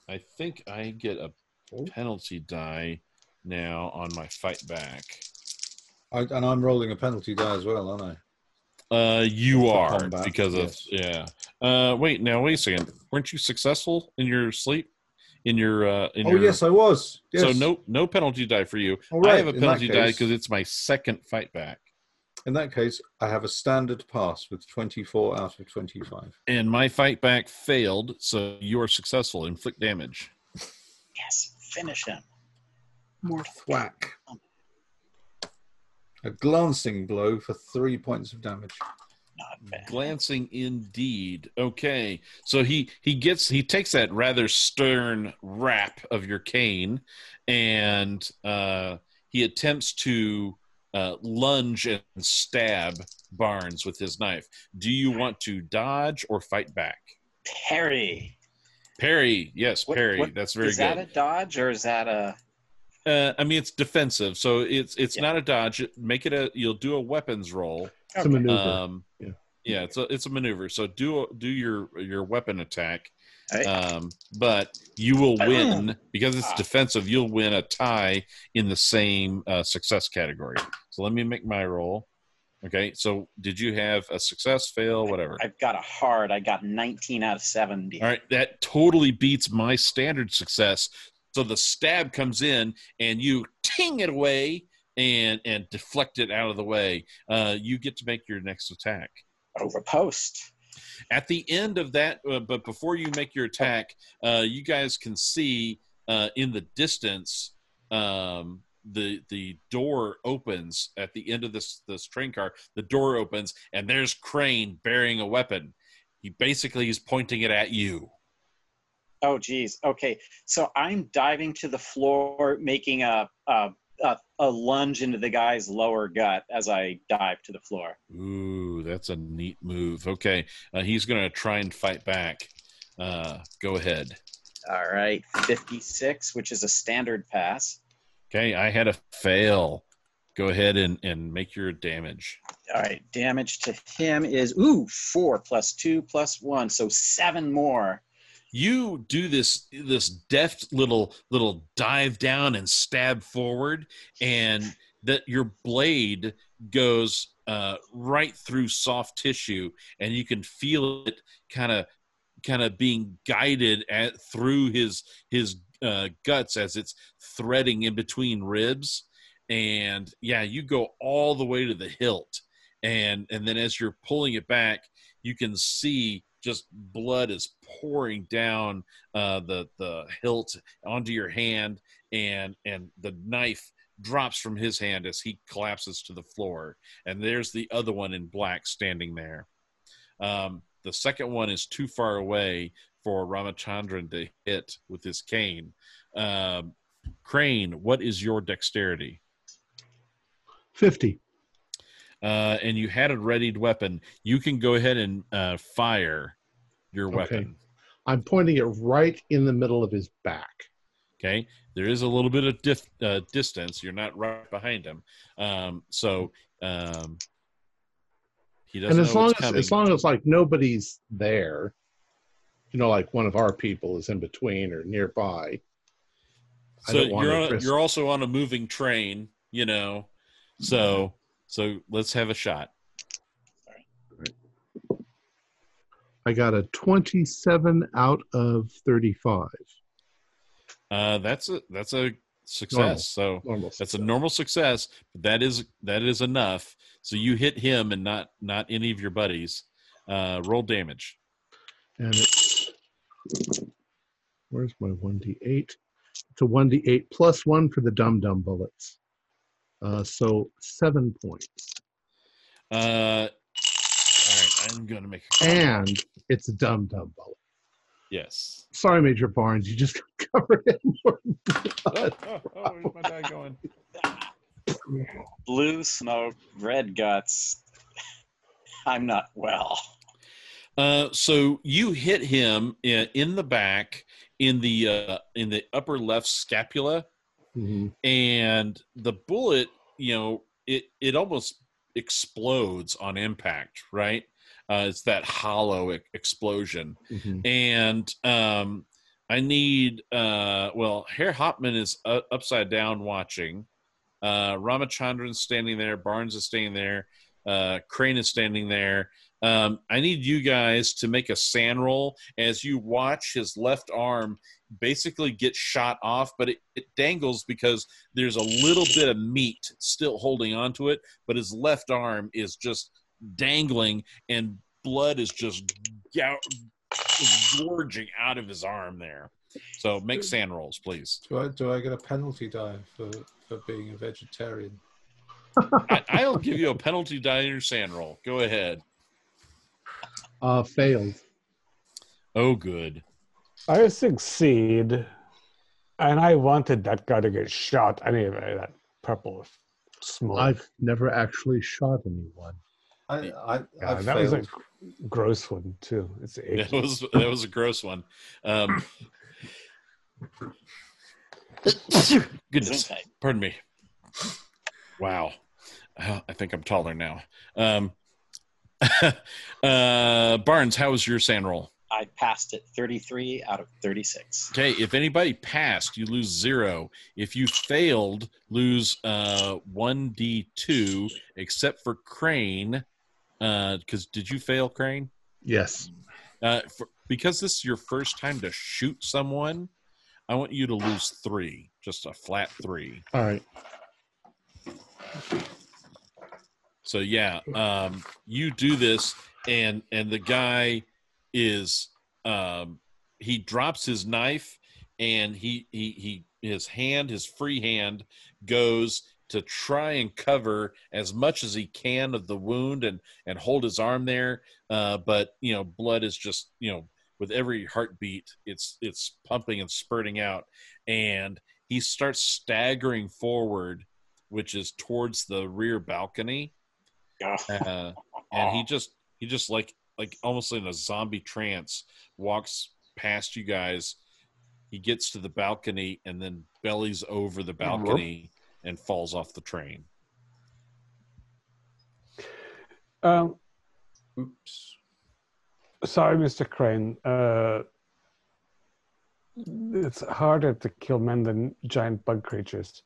S3: I think I get a
S6: Oh.
S3: penalty die now on my fight back.
S6: I, and I'm rolling a penalty die as well, aren't I?
S3: Uh, you are
S6: combat,
S3: because of yeah. Uh, wait, now wait a second. Weren't you successful in your sleep? In your uh, in
S6: oh
S3: your
S6: yes, I was. Yes.
S3: so no no penalty die for you.
S6: All
S3: I have a
S6: in that
S3: penalty die because it's my second fight back.
S6: In that case, I have a standard pass with 24 out of 25.
S3: and my fight back failed, so you are successful. Inflict damage.
S4: yes, finish him. More
S6: Thwack. A glancing blow for three points of damage.
S4: Not bad.
S3: Glancing indeed. Okay, so he he gets he takes that rather stern rap of your cane, and uh, he attempts to uh, lunge and stab Barnes with his knife. Do you want to dodge or fight back?
S4: Parry.
S3: Parry, yes,
S4: What-
S3: parry.
S4: what-
S3: That's very
S4: is
S3: good.
S4: Is that a dodge or is that a?
S3: Uh, I mean, it's defensive, so it's it's
S4: Yeah.
S3: not a dodge. Make it a. You'll do a weapons roll.
S1: It's a maneuver.
S3: Um,
S1: Yeah.
S3: yeah, it's a it's a maneuver. So do do your your weapon attack,
S4: All right.
S3: um, but you will win because it's
S4: Ah.
S3: defensive. You'll win a tie in the same uh, success category. So let me make my roll. Okay, so did you have a success, fail, whatever?
S4: I've got a hard. I got 19 out of 70.
S3: All right, that totally beats my standard success. So the stab comes in and you ting it away and and deflect it out of the way. Uh, you get to make your next attack.
S4: Over post.
S3: At the end of that, uh, but before you make your attack, uh, you guys can see uh, in the distance um, the the door opens at the end of this this train car. The door opens and there's Crane bearing a weapon. He basically is pointing it at you.
S4: Oh, geez. Okay. So I'm diving to the floor, making a, a, a, a lunge into the guy's lower gut as I dive to the floor.
S3: Ooh, that's a neat move. Okay, uh, he's going to try and fight back. Uh, go ahead.
S4: All right. 56, which is a standard pass.
S3: Okay, I had a fail. Go ahead and, and make your damage.
S4: All right. Damage to him is, ooh, four plus two plus one. So seven more.
S3: You do this this deft little little dive down and stab forward, and that your blade goes uh, right through soft tissue, and you can feel it kind of kind of being guided at through his his uh, guts as it's threading in between ribs. And yeah you go all the way to the hilt. And and then as you're pulling it back you can see just blood is pouring down uh, the the hilt onto your hand and and the knife drops from his hand as he collapses to the floor and there's the other one in black standing there um, the second one is too far away for Ramachandran to hit with his cane. Um, Crane, what is your dexterity?
S1: 50.
S3: Uh, and you had a readied weapon, you can go ahead and uh, fire your
S1: Okay.
S3: weapon.
S1: I'm pointing it right in the middle of his back.
S3: Okay, there is a little bit of dif- uh, distance. You're not right behind him, um, so um, he doesn't
S1: and as long as
S3: coming.
S1: as long as like nobody's there, you know, like one of our people is in between or nearby.
S3: So you're on
S1: risk-
S3: you're also on a moving train, you know. So so let's have a shot.
S1: I got a 27 out of 35.
S3: Uh, that's a that's a success. So
S1: Normal.
S3: that's a normal success, but that is that is enough. So you hit him and not not any of your buddies. Uh, roll damage.
S1: And it's where's my 1d8? It's a 1d8 plus one for the dum dum bullets. Uh, so seven points.
S3: Uh, all right, I'm gonna make a
S1: And it's a dum dum bullet.
S3: yes.
S1: Sorry, Major Barnes, you just got covered in more
S3: Oh,
S1: blood.
S3: oh, oh, where's my die going?
S4: Blue smoke, red guts. I'm not well.
S3: Uh, so you hit him in, in the back, in the uh, in the upper left scapula,
S1: Mhm.
S3: and the bullet, you know, it it almost explodes on impact, right? Uh, it's that hollow e- explosion,
S1: Mhm.
S3: and um, I need uh, well, Herr Hauptmann is uh, upside down watching. Uh, Ramachandran's standing there. Barnes is standing there. Uh, Crane is standing there. Um, I need you guys to make a SAN roll as you watch his left arm basically get shot off, but it, it dangles because there's a little bit of meat still holding onto it, but his left arm is just dangling and blood is just gou- gorging out of his arm there. So make SAN rolls, please.
S6: Do I do I get a penalty die for for being a vegetarian?
S3: I, I'll give you a penalty die in your SAN roll. Go ahead.
S1: Uh, failed.
S3: Oh, good.
S2: I succeed, and I wanted that guy to get shot anyway. That purple smoke.
S1: I've never actually shot anyone.
S6: I I,
S2: yeah,
S6: I
S2: that was a gross one too. It's
S3: That was that was a gross one. Um, goodness, pardon me. Wow, Uh, I think I'm taller now. Um, uh, Barnes, how was your SAN roll?
S4: I passed it 33 out of 36.
S3: Okay, if anybody passed, you lose zero. If you failed, lose uh, one d two, except for Crane. Because did you fail, Crane?
S1: Yes.
S3: Uh, for, because this is your first time to shoot someone, I want you to lose three, just a flat three.
S1: All right.
S3: So yeah, um, you do this, and and the guy is um, he drops his knife, and he he he his hand, his free hand, goes to try and cover as much as he can of the wound and and hold his arm there, uh, but you know blood is just you know with every heartbeat it's it's pumping and spurting out, and he starts staggering forward, which is towards the rear balcony uh, and he just he just like like almost in a zombie trance walks past you guys he gets to the balcony and then bellies over the balcony and falls off the train
S2: Um,
S6: Oops.
S2: sorry, Mr. Crane. Uh, it's harder to kill men than giant bug creatures.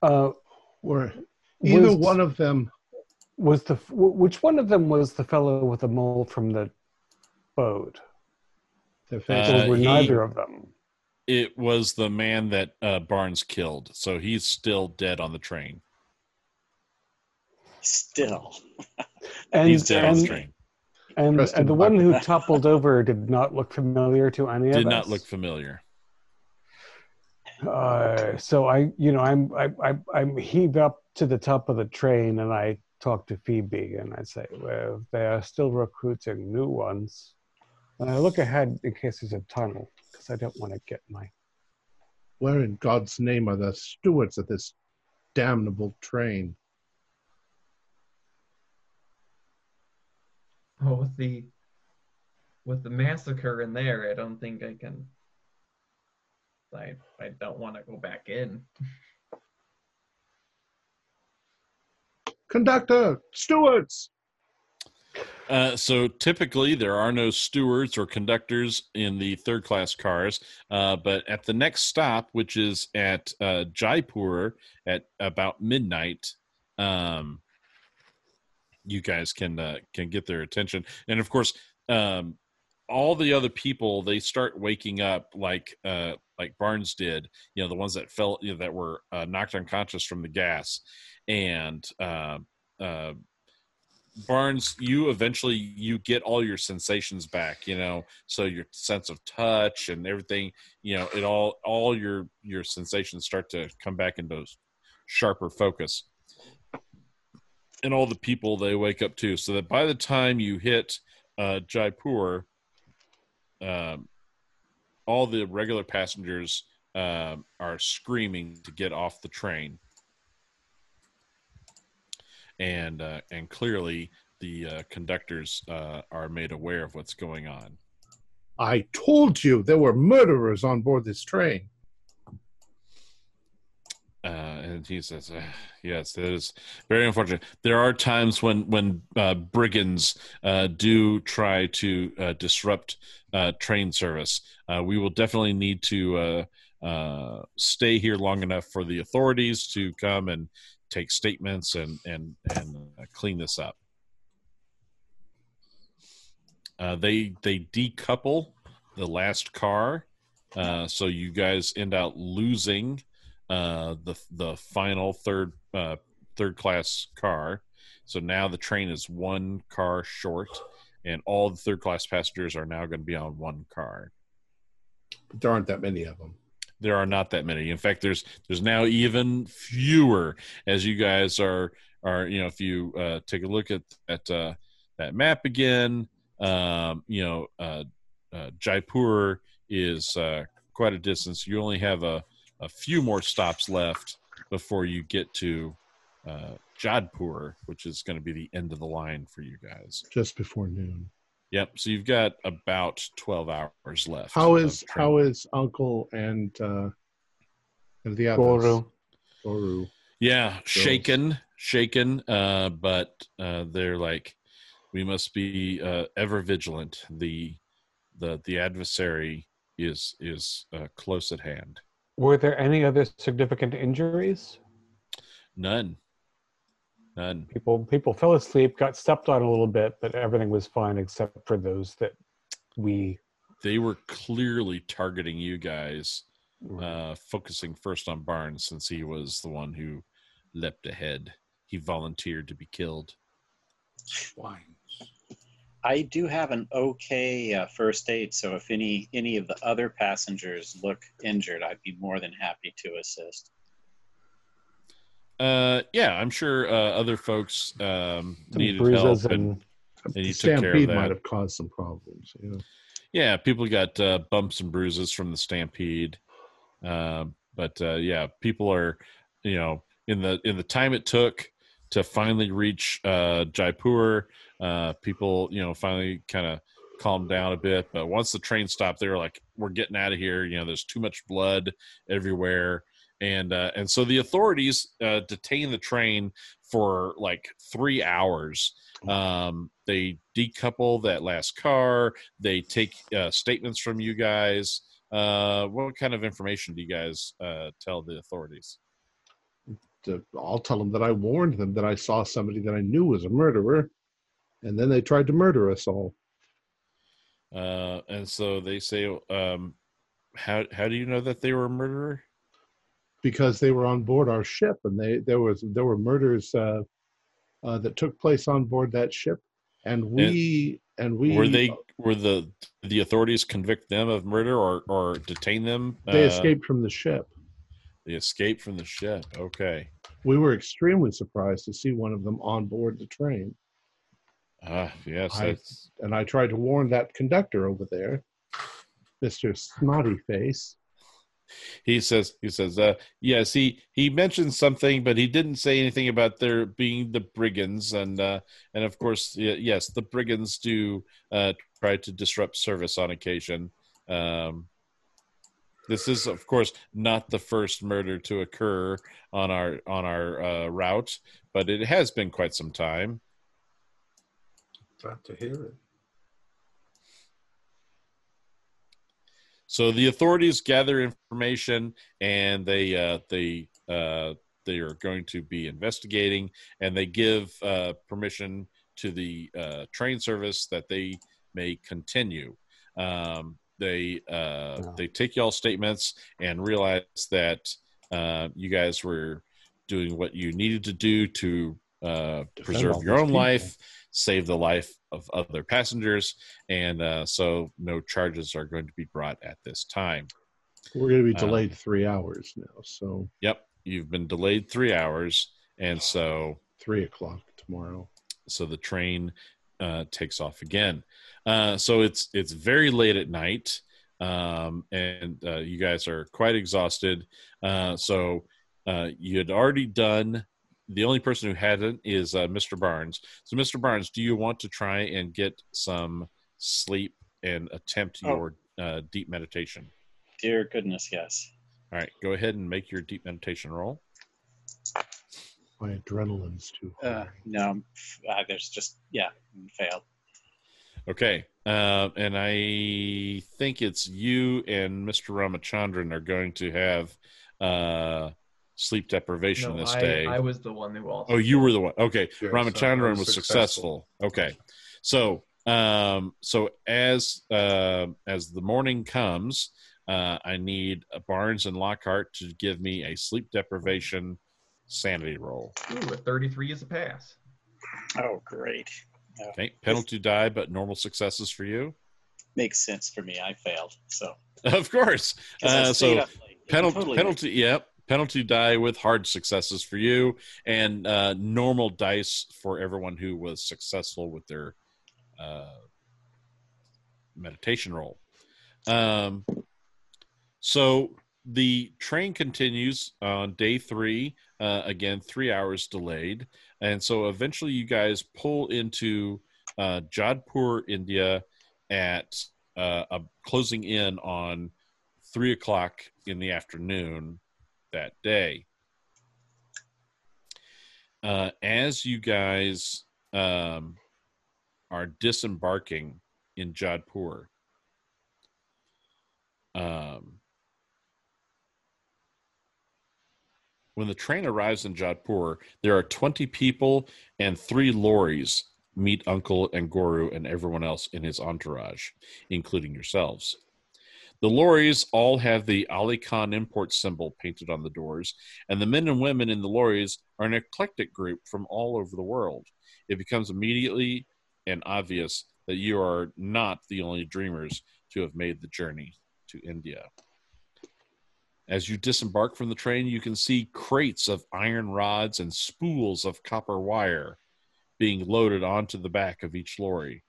S2: Uh,
S1: Or either
S2: was-
S1: one of them.
S2: Was the which one of them was the fellow with the mole from the boat?
S1: The
S3: Uh,
S2: were
S3: he-
S2: neither of them?
S3: it was the man that uh, barnes killed so he's still dead on the train
S4: Still.
S2: And
S3: he's dead on the train
S2: and,
S1: Preston
S2: and the one who toppled over did not look familiar to any
S3: did
S2: of us.
S3: Did not look familiar
S2: Uh, so I, you know, I'm I, I I'm heaved up to the top of the train, and I talk to Phoebe, and I say, "Well, they are still recruiting new ones." And I look ahead in case there's a tunnel, because I don't want to get my.
S1: Where in God's name are the stewards of this damnable train?
S5: Oh, with the with the massacre in there, I don't think I can. I I don't want to go back in.
S1: Conductor, stewards.
S3: Uh, so typically there are no stewards or conductors in the third class cars, uh, but at the next stop, which is at uh, Jaipur at about midnight, um, you guys can uh, can get their attention, and of course, um, all the other people they start waking up like uh, like Barnes did. You know, the ones that fell you know, that were uh, knocked unconscious from the gas, and uh, uh, Barnes, you eventually you get all your sensations back, you know, so your sense of touch and everything, you know, it all all your your sensations start to come back into sharper focus. And all the people they wake up to, so that by the time you hit uh, Jaipur, um, all the regular passengers um, are screaming to get off the train and uh, and clearly the uh, conductors uh, are made aware of what's going on.
S1: I told you there were murderers on board this train.
S3: Uh, and he says, "Ah, "Yes, it is very unfortunate. There are times when when uh, brigands uh, do try to uh, disrupt uh, train service. Uh, we will definitely need to uh, uh, stay here long enough for the authorities to come and take statements and and and uh, clean this up." Uh, they they decouple the last car, uh, so you guys end out losing uh, the the final third uh, third class car. So now the train is one car short, and all the third class passengers are now going to be on one car.
S1: But there aren't that many of them.
S3: There are not that many. In fact, there's there's now even fewer as you guys are are you know if you uh, take a look at at uh, that map again, um, you know uh, uh, Jaipur is uh, quite a distance. You only have a a few more stops left before you get to uh, Jodhpur, which is going to be the end of the line for you guys.
S1: Just before noon.
S3: Yep. So you've got about twelve hours left.
S1: How
S3: of
S1: is
S3: train.
S1: how is Uncle and uh, and the others?
S2: Guru.
S1: Guru.
S3: Yeah, shaken, shaken. Uh, but uh, they're like, we must be uh, ever vigilant. The the the adversary is is uh, close at hand.
S2: Were there any other significant injuries?
S3: None. None.
S2: People people fell asleep, got stepped on a little bit, but everything was fine except for those that we
S3: They were clearly targeting you guys, uh, focusing first on Barnes since he was the one who leapt ahead. He volunteered to be killed.
S6: Swines.
S4: I do have an okay uh, first aid, so if any any of the other passengers look injured, I'd be more than happy to assist.
S3: Uh, yeah, I'm sure uh, other folks um, needed
S2: bruises
S3: help, and,
S2: and
S3: and
S1: the
S3: you took care of
S1: stampede
S3: that.
S1: might have caused some problems. You know.
S3: yeah, people got uh, bumps and bruises from the stampede, um, but uh, yeah, people are, you know, in the in the time it took to finally reach uh, Jaipur, uh, people, you know, finally kind of calmed down a bit. But once the train stopped, they were like, "We're getting out of here." You know, there's too much blood everywhere, and uh, and so the authorities uh, detain the train for like three hours. Um, they decouple that last car. They take uh, statements from you guys. Uh, what kind of information do you guys uh, tell the authorities?
S1: To- I'll tell them that I warned them that I saw somebody that I knew was a murderer, and then they tried to murder us all.
S3: Uh, and so they say, um, "How how do you know that they were a murderer?"
S1: because they were on board our ship and they there was there were murders uh, uh, that took place on board that ship and we and, we
S3: were they were the the authorities convict them of murder or or detain them?
S1: they
S3: Uh,
S1: escaped from the ship
S3: They escape from the ship. Okay.
S1: we were extremely surprised to see one of them on board the train
S3: Ah, yes.
S1: I- and i tried to warn that conductor over there mr snotty face
S3: he says he says uh yes he he mentioned something but he didn't say anything about there being the brigands and uh and of course yes the brigands do uh try to disrupt service on occasion um this is of course not the first murder to occur on our on our uh, route but it has been quite some time
S6: Glad to hear it.
S3: So the authorities gather information, and they uh, they uh, they are going to be investigating, and they give uh, permission to the uh, train service that they may continue. Um, they uh,
S2: Yeah.
S3: they take y'all statements and realize that uh, you guys were doing what you needed to do to uh, preserve your own
S2: people.
S3: life, save the life of other passengers, and uh, so no charges are going to be brought at this time.
S1: We're going to be
S3: Um,
S1: delayed three hours now, so
S3: Yep, you've been delayed three hours, and so
S1: three o'clock tomorrow.
S3: so the train uh, takes off again. Uh, so it's it's very late at night, um, and uh, you guys are quite exhausted. Uh, so uh, you had already done. The only person who hadn't is uh, Mr. Barnes. So, Mr. Barnes, do you want to try and get some sleep and attempt
S4: Oh.
S3: your uh, deep meditation?
S4: Dear goodness, yes.
S3: All right, go ahead and make your deep meditation roll.
S1: My adrenaline's too high.
S4: Uh, no, uh, there's just yeah, failed.
S3: Okay. Uh, and I think it's you and Mr. Ramachandran are going to have uh, sleep deprivation
S5: No,
S3: this
S5: I,
S3: day.
S5: I was the one who also.
S3: oh, you were the one. Okay.
S6: Yes, I
S3: Ramachandran
S6: was
S3: was successful. Okay. So, um, so as uh, as the morning comes, uh, I need Barnes and Lockhart to give me a sleep deprivation sanity roll.
S5: Ooh, a 33 is a pass.
S4: Oh, great.
S3: Okay. Penalty die, but normal successes for you.
S4: Makes sense for me. I failed. So,
S3: Of course. Uh, so
S4: up late. It
S3: penalty
S4: totally
S3: penalty yep penalty die with hard successes for you and uh normal dice for everyone who was successful with their uh meditation roll um so the train continues on day three uh again three hours delayed and so eventually you guys pull into uh jodhpur india at uh, uh closing in on three o'clock in the afternoon that day. Uh, as you guys um, are disembarking in Jodhpur, um, when the train arrives in Jodhpur, there are 20 people and three lorries meet Uncle and Guru and everyone else in his entourage, including yourselves. The lorries all have the Ali Khan import symbol painted on the doors, and the men and women in the lorries are an eclectic group from all over the world. It becomes immediately and obvious that you are not the only dreamers to have made the journey to India. As you disembark from the train, you can see crates of iron rods and spools of copper wire being loaded onto the back of each lorry.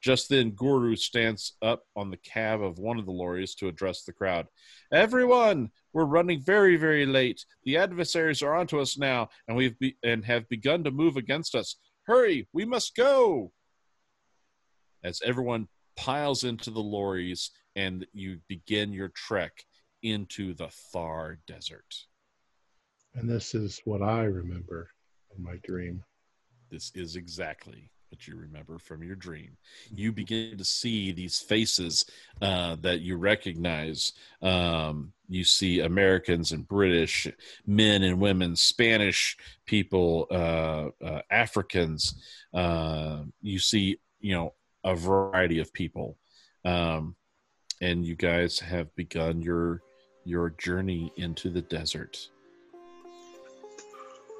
S3: Just then, Guru stands up on the cab of one of the lorries to address the crowd. Everyone, we're running very, very late. The adversaries are onto us now, and we've be- and have begun to move against us. Hurry, we must go! As everyone piles into the lorries, and you begin your trek into the Thar Desert.
S1: And this is what I remember in my dream.
S3: This is exactly what you remember from your dream. You begin to see these faces uh, that you recognize. Um, you see Americans and British men and women, Spanish people, uh, uh, Africans. Uh, you see, you know, a variety of people, um, and you guys have begun your your journey into the desert.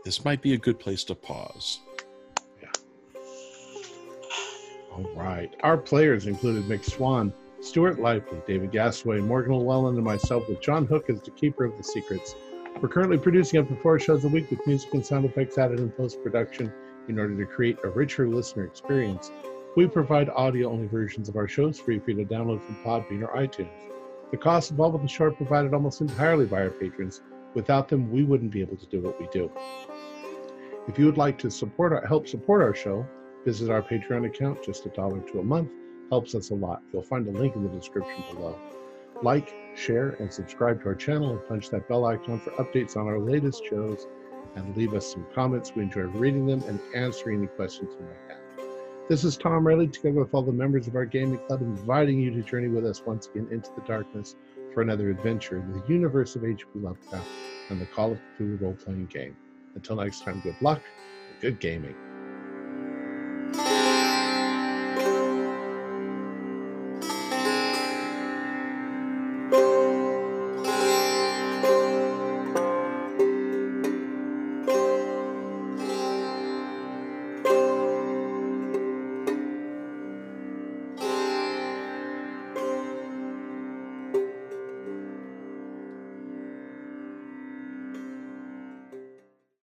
S3: This might be a good place to pause. Yeah.
S1: All right. Our players included Mick Swan, Stuart Lively, David Gasway, Morgan Llewellyn, and myself with John Hook as the keeper of the secrets. We're currently producing up to four shows a week with music and sound effects added in post production in order to create a richer listener experience. We provide audio only versions of our shows free for you to download from Podbean or iTunes. The costs involved with the show are provided almost entirely by our patrons. Without them, we wouldn't be able to do what we do. If you would like to support our, help support our show, visit our Patreon account. Just a dollar to a month helps us a lot. You'll find a link in the description below. Like, share, and subscribe to our channel and punch that bell icon for updates on our latest shows and leave us some comments. We enjoy reading them and answering any questions you might have. This is Tom Rayleigh, together with all the members of our gaming club, inviting you to journey with us once again into the darkness for another adventure in the universe of H.P. Lovecraft and the Call of Cthulhu role playing game. Until next time, good luck and good gaming.